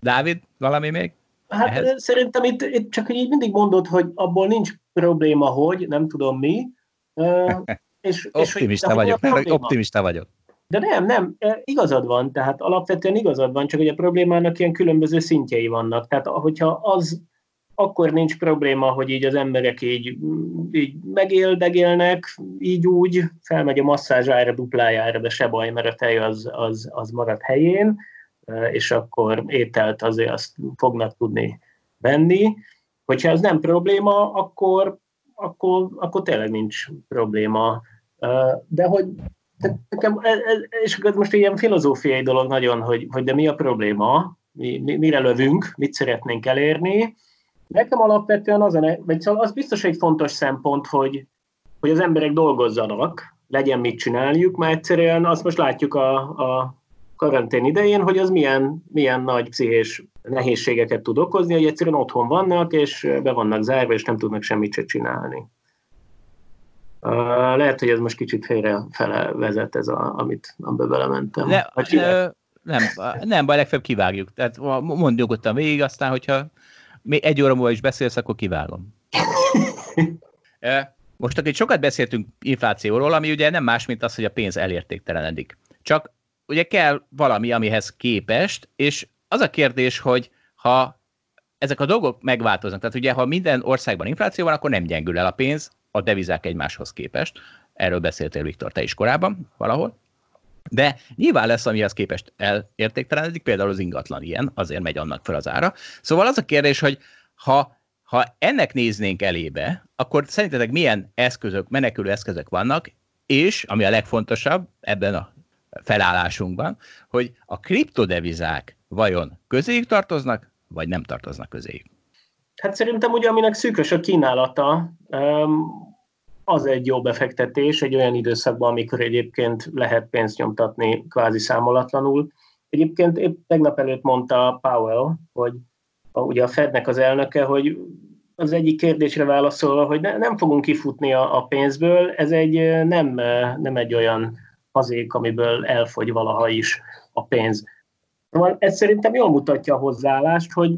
Dávid, valami még? Hát Ehhez? szerintem itt, itt csak így mindig mondod, hogy abból nincs probléma, hogy, nem tudom mi. és, optimista és, hogy, vagyok, mert optimista vagyok. De nem, nem, igazad van, tehát alapvetően igazad van, csak hogy a problémának ilyen különböző szintjei vannak. Tehát hogyha az akkor nincs probléma, hogy így az emberek így, így megéldegélnek, így úgy, felmegy a masszázsára, duplájára, de se baj, mert a tej az, az, az marad helyén, és akkor ételt azért azt fognak tudni venni. Hogyha ez nem probléma, akkor, akkor, akkor tényleg nincs probléma. De hogy nekem, ez, és ez most ilyen filozófiai dolog nagyon, hogy, hogy de mi a probléma, mi, mi, mire lövünk, mit szeretnénk elérni, Nekem alapvetően az, a, vagy szóval az biztos egy fontos szempont, hogy, hogy az emberek dolgozzanak, legyen mit csináljuk, mert egyszerűen azt most látjuk a, a karantén idején, hogy az milyen, milyen nagy pszichés nehézségeket tud okozni, hogy egyszerűen otthon vannak, és be vannak zárva, és nem tudnak semmit se csinálni. Lehet, hogy ez most kicsit félre fele vezet ez, a, amit amiben belementem. Le, uh, nem, nem baj, legfeljebb kivágjuk. Tehát mondjuk nyugodtan végig, aztán, hogyha még egy óra múlva is beszélsz, akkor kivágom. Most akkor sokat beszéltünk inflációról, ami ugye nem más, mint az, hogy a pénz elértéktelenedik. Csak ugye kell valami, amihez képest, és az a kérdés, hogy ha ezek a dolgok megváltoznak, tehát ugye ha minden országban infláció van, akkor nem gyengül el a pénz a devizák egymáshoz képest. Erről beszéltél, Viktor, te is korábban valahol. De nyilván lesz, amihez képest elértéktelenedik, például az ingatlan ilyen, azért megy annak fel az ára. Szóval az a kérdés, hogy ha, ha ennek néznénk elébe, akkor szerintetek milyen eszközök, menekülő eszközök vannak, és, ami a legfontosabb ebben a felállásunkban, hogy a kriptodevizák vajon közéjük tartoznak, vagy nem tartoznak közéjük? Hát szerintem ugye, aminek szűkös a kínálata, az egy jó befektetés egy olyan időszakban, amikor egyébként lehet pénzt nyomtatni kvázi számolatlanul. Egyébként épp tegnap előtt mondta Powell, hogy a, ugye a Fednek az elnöke, hogy az egyik kérdésre válaszolva, hogy ne, nem fogunk kifutni a, a pénzből, ez egy nem, nem egy olyan hazék, amiből elfogy valaha is a pénz. Szóval ez szerintem jól mutatja a hozzáállást, hogy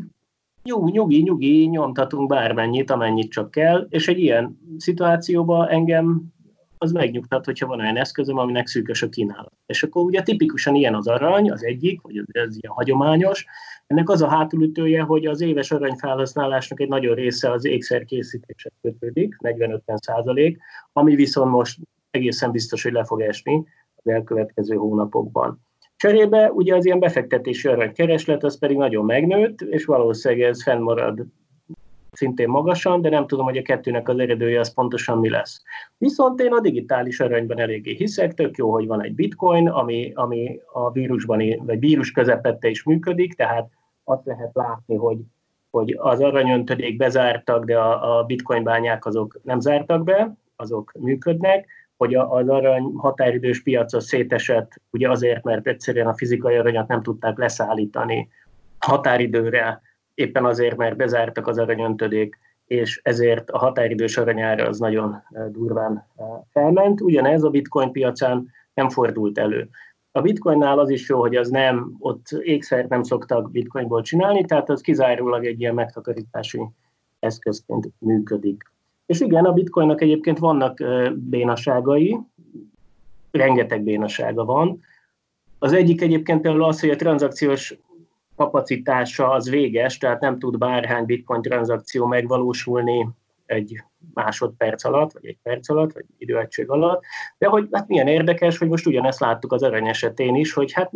nyug, nyugi, nyugi, nyomtatunk bármennyit, amennyit csak kell, és egy ilyen szituációban engem az megnyugtat, hogyha van olyan eszközöm, aminek szűkös a kínálat. És akkor ugye tipikusan ilyen az arany, az egyik, vagy ez, ez ilyen hagyományos. Ennek az a hátulütője, hogy az éves aranyfelhasználásnak egy nagyon része az ékszerkészítéshez kötődik, 40-50 százalék, ami viszont most egészen biztos, hogy le fog esni az elkövetkező hónapokban. Cserébe ugye az ilyen befektetési aranykereslet, az pedig nagyon megnőtt, és valószínűleg ez fennmarad szintén magasan, de nem tudom, hogy a kettőnek az eredője az pontosan mi lesz. Viszont én a digitális aranyban eléggé hiszek, tök jó, hogy van egy bitcoin, ami, ami a vírusban, vagy vírus közepette is működik, tehát azt lehet látni, hogy, hogy az aranyöntödék bezártak, de a, a bitcoin bányák azok nem zártak be, azok működnek, hogy az arany határidős piaca szétesett, ugye azért, mert egyszerűen a fizikai aranyat nem tudták leszállítani határidőre, éppen azért, mert bezártak az aranyöntödék, és ezért a határidős aranyára az nagyon durván felment. Ugyanez a bitcoin piacán nem fordult elő. A bitcoinnál az is jó, hogy az nem, ott ékszert nem szoktak bitcoinból csinálni, tehát az kizárólag egy ilyen megtakarítási eszközként működik. És igen, a bitcoinnak egyébként vannak bénaságai, rengeteg bénasága van. Az egyik egyébként például az, hogy a tranzakciós kapacitása az véges, tehát nem tud bárhány bitcoin tranzakció megvalósulni egy másodperc alatt, vagy egy perc alatt, vagy időegység alatt. De hogy hát milyen érdekes, hogy most ugyanezt láttuk az arany esetén is, hogy hát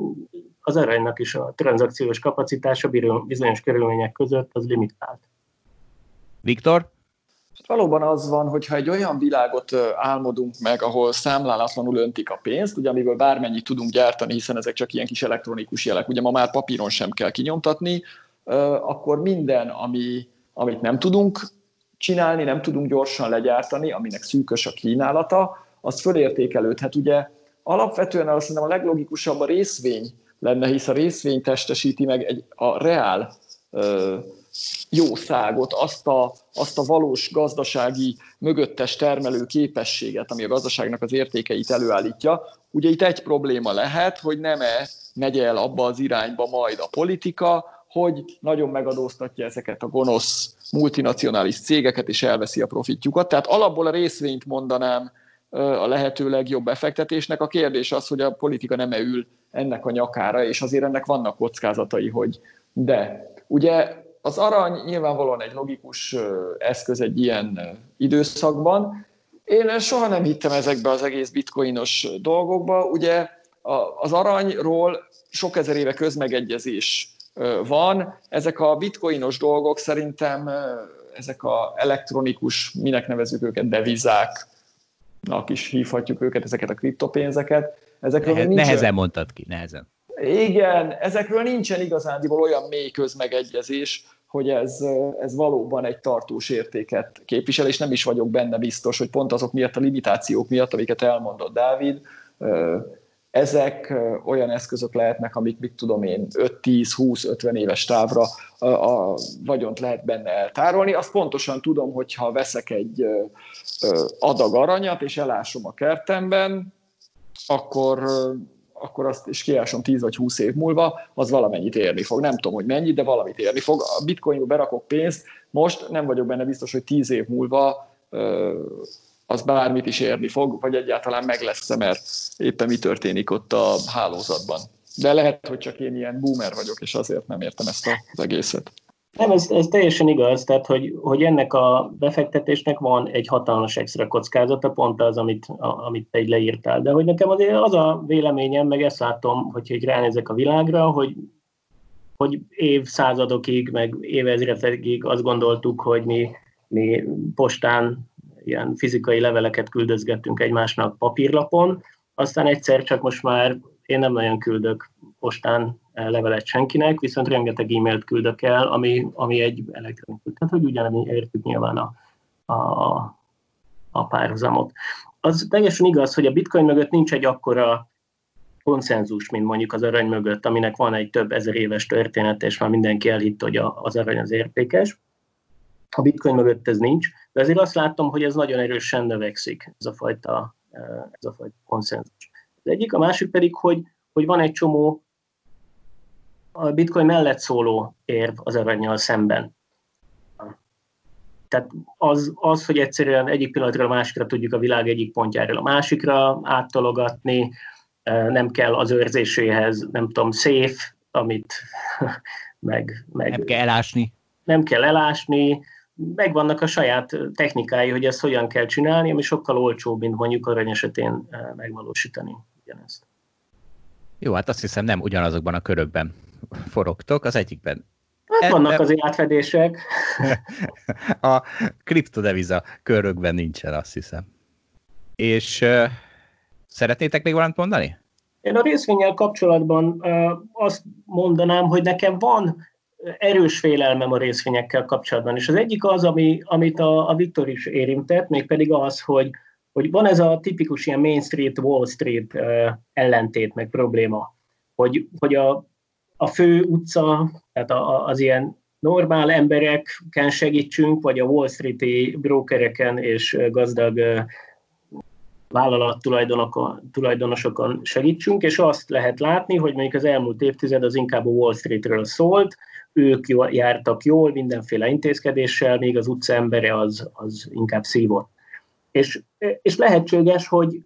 az aranynak is a tranzakciós kapacitása bizonyos körülmények között az limitált. Viktor? Valóban az van, hogyha egy olyan világot álmodunk meg, ahol számlálatlanul öntik a pénzt, ugye amiből bármennyit tudunk gyártani, hiszen ezek csak ilyen kis elektronikus jelek, ugye ma már papíron sem kell kinyomtatni, akkor minden, ami, amit nem tudunk csinálni, nem tudunk gyorsan legyártani, aminek szűkös a kínálata, az fölértékelődhet. Ugye alapvetően azt mondom, a leglogikusabb a részvény lenne, hisz a részvény testesíti meg egy, a reál jószágot, azt a, azt a valós gazdasági mögöttes termelő képességet, ami a gazdaságnak az értékeit előállítja. Ugye itt egy probléma lehet, hogy nem-e megy el abba az irányba majd a politika, hogy nagyon megadóztatja ezeket a gonosz multinacionális cégeket, és elveszi a profitjukat. Tehát alapból a részvényt mondanám a lehető legjobb befektetésnek. A kérdés az, hogy a politika nem ül ennek a nyakára, és azért ennek vannak kockázatai, hogy de. Ugye az arany nyilvánvalóan egy logikus eszköz egy ilyen időszakban. Én soha nem hittem ezekbe az egész bitcoinos dolgokba. Ugye az aranyról sok ezer éve közmegegyezés van. Ezek a bitcoinos dolgok szerintem ezek a elektronikus, minek nevezük őket, devizák, is hívhatjuk őket, ezeket a kriptopénzeket. Ezekről Nehe, nincsen... Nehezen mondtad ki, nehezen. Igen, ezekről nincsen igazándiból olyan mély közmegegyezés, hogy ez, ez valóban egy tartós értéket képvisel, és nem is vagyok benne biztos, hogy pont azok miatt a limitációk miatt, amiket elmondott Dávid, ezek olyan eszközök lehetnek, amik, mit tudom én, 5-10-20-50 éves távra a, vagyont lehet benne eltárolni. Azt pontosan tudom, hogyha veszek egy adag aranyat, és elásom a kertemben, akkor akkor azt is kiásom 10 vagy 20 év múlva, az valamennyit érni fog. Nem tudom, hogy mennyit, de valamit érni fog. A bitcoinba berakok pénzt, most nem vagyok benne biztos, hogy 10 év múlva az bármit is érni fog, vagy egyáltalán meg lesz mert éppen mi történik ott a hálózatban. De lehet, hogy csak én ilyen boomer vagyok, és azért nem értem ezt az egészet. Nem, ez, ez teljesen igaz, tehát hogy, hogy ennek a befektetésnek van egy hatalmas extra kockázata, pont az, amit, a, amit te így leírtál. De hogy nekem azért az a véleményem, meg ezt látom, hogyha így ránézek a világra, hogy, hogy évszázadokig, meg évezredekig azt gondoltuk, hogy mi, mi postán ilyen fizikai leveleket küldözgettünk egymásnak papírlapon, aztán egyszer csak most már én nem nagyon küldök postán levelet senkinek, viszont rengeteg e-mailt küldök el, ami, ami egy elektronikus. Tehát, hogy ugyanúgy értük nyilván a, a, a párhuzamot. Az teljesen igaz, hogy a bitcoin mögött nincs egy akkora konszenzus, mint mondjuk az arany mögött, aminek van egy több ezer éves történet, és már mindenki elhitt, hogy az arany az értékes. A bitcoin mögött ez nincs, de azért azt látom, hogy ez nagyon erősen növekszik, ez a fajta, ez a fajta konszenzus. Az egyik, a másik pedig, hogy, hogy van egy csomó a bitcoin mellett szóló érv az aranyjal szemben. Tehát az, az, hogy egyszerűen egyik pillanatra a másikra tudjuk a világ egyik pontjáról a másikra áttologatni, nem kell az őrzéséhez, nem tudom, safe, amit meg, meg... Nem kell elásni. Nem kell elásni, megvannak a saját technikái, hogy ezt hogyan kell csinálni, ami sokkal olcsóbb, mint mondjuk arany esetén megvalósítani ugyanezt. Jó, hát azt hiszem nem ugyanazokban a körökben forogtok, az egyikben. Hát vannak azért átfedések. a kriptodeviza körökben nincsen, azt hiszem. És uh, szeretnétek még valamit mondani? Én a részvényel kapcsolatban uh, azt mondanám, hogy nekem van erős félelmem a részvényekkel kapcsolatban, és az egyik az, ami, amit a, a Viktor is érintett, mégpedig az, hogy, hogy van ez a tipikus ilyen Main Street, Wall Street uh, ellentét, meg probléma, hogy, hogy a, a fő utca, tehát a, az ilyen normál embereken segítsünk, vagy a Wall Street-i brokereken és gazdag vállalat tulajdonosokon segítsünk, és azt lehet látni, hogy mondjuk az elmúlt évtized az inkább a Wall Streetről szólt, ők jártak jól mindenféle intézkedéssel, még az utca embere az, az inkább szívott. És, és lehetséges, hogy,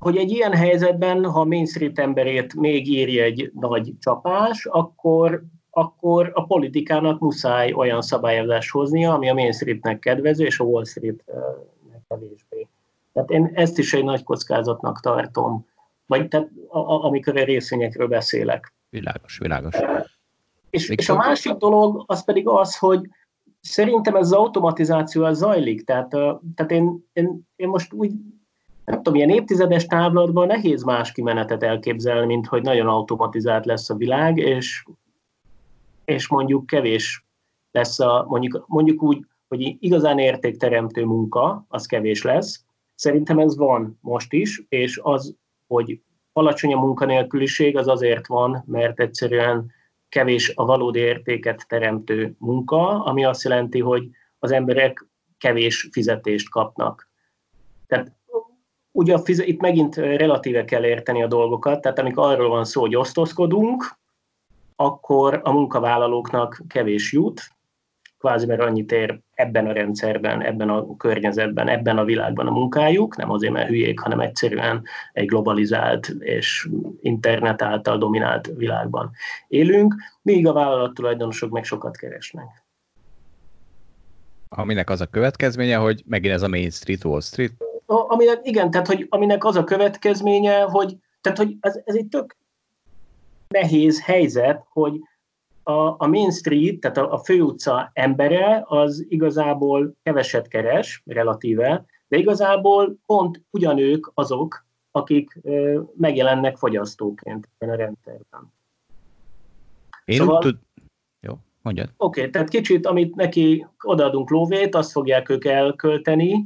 hogy egy ilyen helyzetben, ha Main Street emberét még írja egy nagy csapás, akkor, akkor a politikának muszáj olyan szabályozást hoznia, ami a Main Streetnek kedvező, és a Wall Streetnek kevésbé. Tehát én ezt is egy nagy kockázatnak tartom, vagy tehát, a, a, amikor a részvényekről beszélek. Világos, világos. És, és a másik dolog az pedig az, hogy szerintem ez az automatizáció az zajlik. Tehát, tehát én, én, én most úgy nem tudom, ilyen évtizedes távlatban nehéz más kimenetet elképzelni, mint hogy nagyon automatizált lesz a világ, és, és mondjuk kevés lesz a, mondjuk, mondjuk úgy, hogy igazán értékteremtő munka, az kevés lesz. Szerintem ez van most is, és az, hogy alacsony a munkanélküliség, az azért van, mert egyszerűen kevés a valódi értéket teremtő munka, ami azt jelenti, hogy az emberek kevés fizetést kapnak. Tehát ugye itt megint relatíve kell érteni a dolgokat, tehát amikor arról van szó, hogy osztozkodunk, akkor a munkavállalóknak kevés jut, kvázi mert annyit ér ebben a rendszerben, ebben a környezetben, ebben a világban a munkájuk, nem azért, mert hülyék, hanem egyszerűen egy globalizált és internet által dominált világban élünk, míg a vállalattulajdonosok meg sokat keresnek. Aminek az a következménye, hogy megint ez a Main Street, Wall Street? Aminek, igen, tehát hogy aminek az a következménye, hogy, tehát, hogy ez, ez egy tök nehéz helyzet, hogy a, a Main Street, tehát a, a főutca embere, az igazából keveset keres, relatíve, de igazából pont ugyanők azok, akik ö, megjelennek fogyasztóként ebben a rendszerben. Én szóval, úgy tud... Jó, mondjad. Oké, okay, tehát kicsit, amit neki odaadunk lóvét, azt fogják ők elkölteni,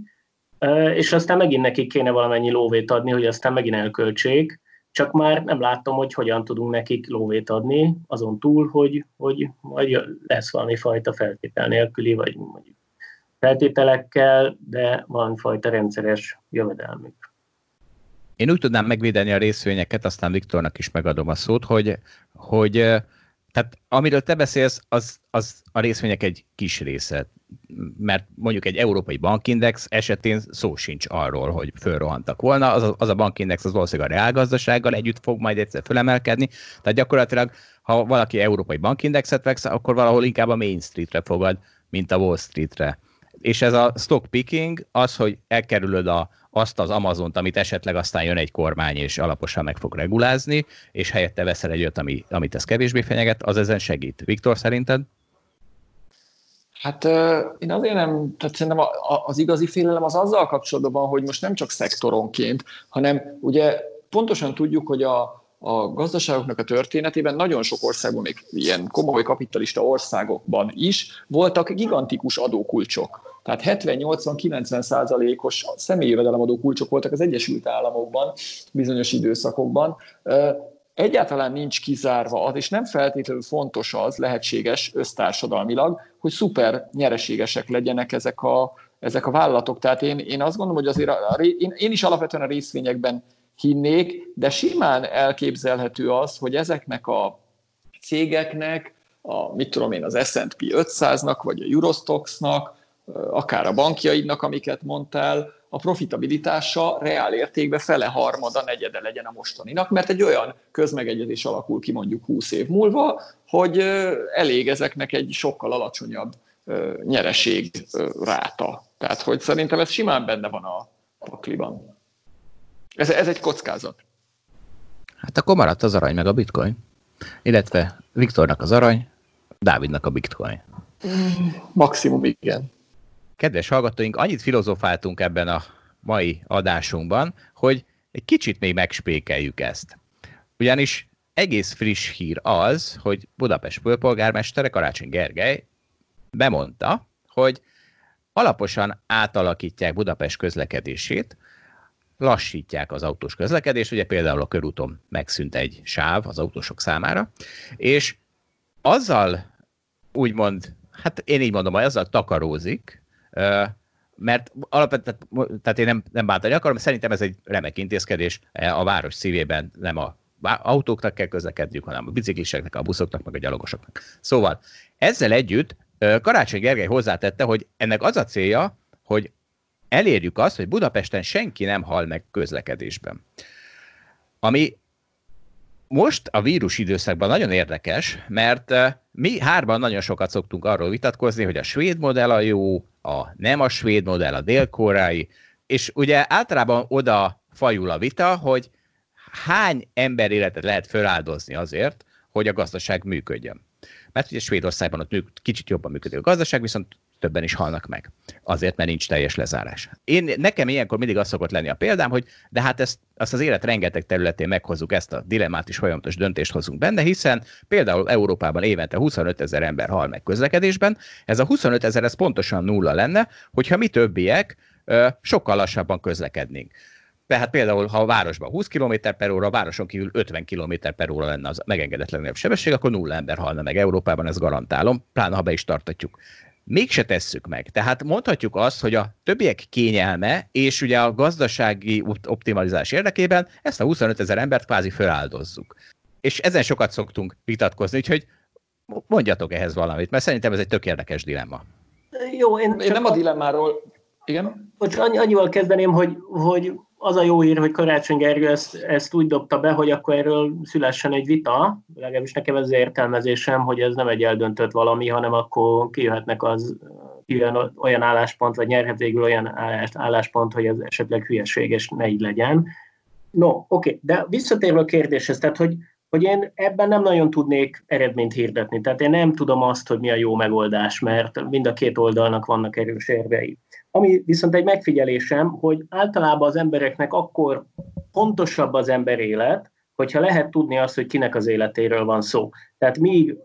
és aztán megint nekik kéne valamennyi lóvét adni, hogy aztán megint elköltsék, csak már nem látom, hogy hogyan tudunk nekik lóvét adni, azon túl, hogy, hogy majd lesz valami fajta feltétel nélküli, vagy mondjuk feltételekkel, de valami fajta rendszeres jövedelmük. Én úgy tudnám megvédeni a részvényeket, aztán Viktornak is megadom a szót, hogy, hogy tehát amiről te beszélsz, az, az a részvények egy kis része. Mert mondjuk egy európai bankindex esetén szó sincs arról, hogy fölrohantak volna. Az az a bankindex az valószínűleg a reálgazdasággal együtt fog majd egyszer fölemelkedni. Tehát gyakorlatilag, ha valaki európai bankindexet vesz, akkor valahol inkább a Main Streetre fogad, mint a Wall Streetre. És ez a stock picking, az, hogy elkerülöd a, azt az Amazont, amit esetleg aztán jön egy kormány, és alaposan meg fog regulázni, és helyette veszel egy olyat, ami, amit ez kevésbé fenyeget, az ezen segít. Viktor, szerinted? Hát én azért nem, tehát szerintem az igazi félelem az azzal kapcsolatban van, hogy most nem csak szektoronként, hanem ugye pontosan tudjuk, hogy a, a gazdaságoknak a történetében nagyon sok országban, még ilyen komoly kapitalista országokban is voltak gigantikus adókulcsok. Tehát 70-80-90 százalékos személyi jövedelemadó kulcsok voltak az Egyesült Államokban bizonyos időszakokban. Egyáltalán nincs kizárva az, és nem feltétlenül fontos az, lehetséges össztársadalmilag, hogy szuper nyereségesek legyenek ezek a, ezek a vállalatok. Tehát én, én azt gondolom, hogy azért a, a, én, én is alapvetően a részvényekben hinnék, de simán elképzelhető az, hogy ezeknek a cégeknek, a, mit tudom én, az S&P 500-nak, vagy a Eurostoxnak, akár a bankjaidnak, amiket mondtál, a profitabilitása reál értékben fele harmada, negyede legyen a mostaninak, mert egy olyan közmegegyezés alakul ki mondjuk 20 év múlva, hogy elég ezeknek egy sokkal alacsonyabb nyereség ráta. Tehát, hogy szerintem ez simán benne van a pakliban. Ez, ez egy kockázat. Hát akkor maradt az arany meg a bitcoin. Illetve Viktornak az arany, Dávidnak a bitcoin. Maximum igen. Kedves hallgatóink, annyit filozofáltunk ebben a mai adásunkban, hogy egy kicsit még megspékeljük ezt. Ugyanis egész friss hír az, hogy Budapest főpolgármestere Karácsony Gergely bemondta, hogy alaposan átalakítják Budapest közlekedését, lassítják az autós közlekedést, ugye például a körúton megszűnt egy sáv az autósok számára, és azzal úgymond, hát én így mondom, hogy azzal takarózik, mert alapvetően, tehát én nem, nem bántani akarom, szerintem ez egy remek intézkedés e, a város szívében, nem a autóknak kell közlekedniük, hanem a bicikliseknek, a buszoknak, meg a gyalogosoknak. Szóval ezzel együtt Karácsony Gergely hozzátette, hogy ennek az a célja, hogy elérjük azt, hogy Budapesten senki nem hal meg közlekedésben. Ami most a vírus időszakban nagyon érdekes, mert mi hárban nagyon sokat szoktunk arról vitatkozni, hogy a svéd modell a jó, a nem a svéd modell, a dél-koreai, és ugye általában oda fajul a vita, hogy hány ember életet lehet feláldozni azért, hogy a gazdaság működjön. Mert ugye Svédországban ott kicsit jobban működik a gazdaság, viszont többen is halnak meg. Azért, mert nincs teljes lezárás. Én, nekem ilyenkor mindig az szokott lenni a példám, hogy de hát ezt, azt az élet rengeteg területén meghozzuk ezt a dilemmát is folyamatos döntést hozunk benne, hiszen például Európában évente 25 ezer ember hal meg közlekedésben, ez a 25 ezer ez pontosan nulla lenne, hogyha mi többiek sokkal lassabban közlekednénk. Tehát például, ha a városban 20 km per óra, a városon kívül 50 km per óra lenne az megengedett legnagyobb sebesség, akkor nulla ember halna meg Európában, ezt garantálom, pláne ha be is tartatjuk mégse tesszük meg. Tehát mondhatjuk azt, hogy a többiek kényelme és ugye a gazdasági optimalizás érdekében ezt a 25 ezer embert kvázi feláldozzuk. És ezen sokat szoktunk vitatkozni, úgyhogy mondjatok ehhez valamit, mert szerintem ez egy tök érdekes dilemma. Jó, én, én nem a dilemmáról, igen? Annyi, annyival kezdeném, hogy, hogy az a jó hír, hogy Karácsony Gergő ezt, ezt úgy dobta be, hogy akkor erről szülessen egy vita, legalábbis nekem ez az értelmezésem, hogy ez nem egy eldöntött valami, hanem akkor kijöhetnek az kijön olyan álláspont, vagy nyerhet végül olyan álláspont, hogy ez esetleg hülyeség, és ne így legyen. No, oké, okay. de visszatérve a kérdéshez, tehát hogy, hogy én ebben nem nagyon tudnék eredményt hirdetni. Tehát én nem tudom azt, hogy mi a jó megoldás, mert mind a két oldalnak vannak erős érvei. Ami viszont egy megfigyelésem, hogy általában az embereknek akkor pontosabb az ember élet, hogyha lehet tudni azt, hogy kinek az életéről van szó. Tehát míg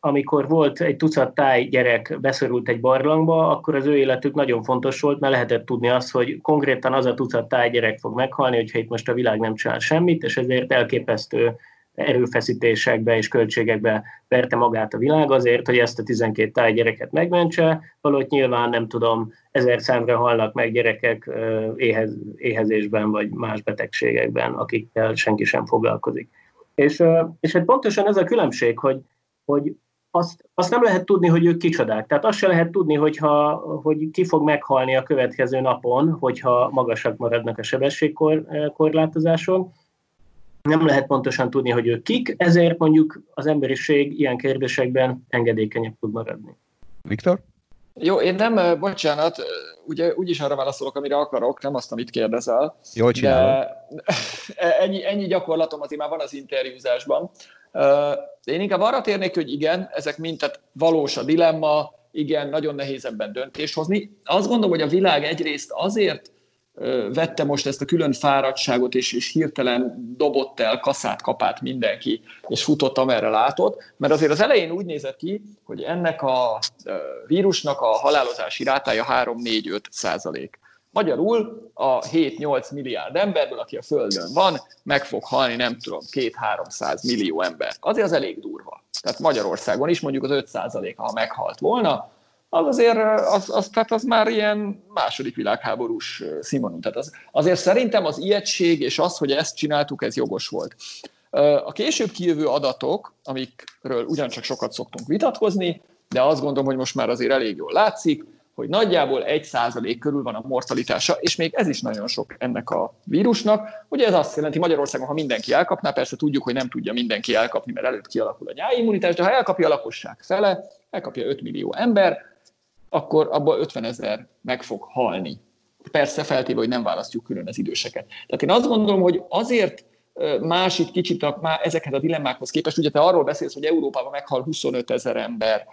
amikor volt egy tucat táj gyerek beszorult egy barlangba, akkor az ő életük nagyon fontos volt, mert lehetett tudni azt, hogy konkrétan az a tucat táj gyerek fog meghalni, hogyha itt most a világ nem csinál semmit, és ezért elképesztő erőfeszítésekbe és költségekbe verte magát a világ azért, hogy ezt a 12 táj gyereket megmentse, valahogy nyilván nem tudom, ezer számra halnak meg gyerekek éhez, éhezésben vagy más betegségekben, akikkel senki sem foglalkozik. És, és hát pontosan ez a különbség, hogy, hogy azt, azt nem lehet tudni, hogy ők kicsodák. Tehát azt se lehet tudni, hogyha, hogy ki fog meghalni a következő napon, hogyha magasak maradnak a sebességkorlátozások nem lehet pontosan tudni, hogy ők kik, ezért mondjuk az emberiség ilyen kérdésekben engedékenyebb tud maradni. Viktor? Jó, én nem, bocsánat, ugye úgyis arra válaszolok, amire akarok, nem azt, amit kérdezel. Jól csinálod. ennyi, ennyi gyakorlatom azért már van az interjúzásban. Én inkább arra térnék, hogy igen, ezek mind tehát valós a dilemma, igen, nagyon nehéz ebben döntés hozni. Azt gondolom, hogy a világ egyrészt azért vette most ezt a külön fáradtságot, és, és hirtelen dobott el kaszát, kapát mindenki, és futott amerre látott, mert azért az elején úgy nézett ki, hogy ennek a vírusnak a halálozási rátája 3-4-5 százalék. Magyarul a 7-8 milliárd emberből, aki a Földön van, meg fog halni, nem tudom, 2-300 millió ember. Azért az elég durva. Tehát Magyarországon is mondjuk az 5 ha meghalt volna, az azért az, az, tehát az már ilyen második világháborús színvonalú. Tehát az, azért szerintem az ijegység és az, hogy ezt csináltuk, ez jogos volt. A később kijövő adatok, amikről ugyancsak sokat szoktunk vitatkozni, de azt gondolom, hogy most már azért elég jól látszik, hogy nagyjából 1% körül van a mortalitása, és még ez is nagyon sok ennek a vírusnak. Ugye ez azt jelenti Magyarországon, ha mindenki elkapná, persze tudjuk, hogy nem tudja mindenki elkapni, mert előtt kialakul a nyáimmunitás, de ha elkapja a lakosság fele, elkapja 5 millió ember, akkor abból 50 ezer meg fog halni. Persze feltéve, hogy nem választjuk külön az időseket. Tehát én azt gondolom, hogy azért más itt kicsit a, már ezekhez a dilemmákhoz képest, ugye te arról beszélsz, hogy Európában meghal 25 ezer ember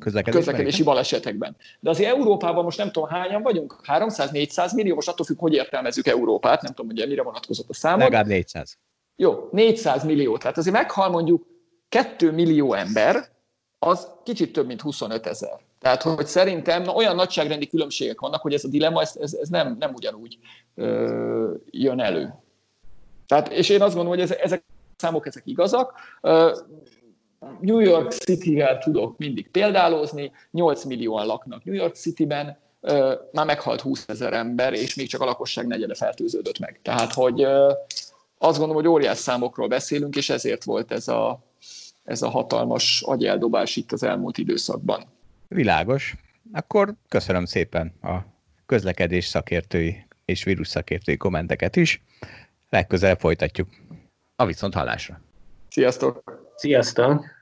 közlekedési, közlekedési balesetekben. De azért Európában most nem tudom hányan vagyunk, 300-400 millió, most attól függ, hogy értelmezzük Európát, nem tudom, hogy mire vonatkozott a szám. Legalább 400. Jó, 400 millió, tehát azért meghal mondjuk 2 millió ember, az kicsit több, mint 25 ezer. Tehát, hogy szerintem olyan nagyságrendi különbségek vannak, hogy ez a dilemma, ez, ez, ez nem, nem ugyanúgy ö, jön elő. Tehát, és én azt gondolom, hogy ezek, ezek a számok ezek igazak. New York City-vel tudok mindig példálozni, 8 millióan laknak New York City-ben, már meghalt 20 ezer ember, és még csak a lakosság negyede fertőződött meg. Tehát, hogy azt gondolom, hogy óriás számokról beszélünk, és ezért volt ez a, ez a hatalmas agyeldobás itt az elmúlt időszakban. Világos. Akkor köszönöm szépen a közlekedés szakértői és vírus szakértői kommenteket is. Legközelebb folytatjuk. A viszont hallásra. Sziasztok! Sziasztok!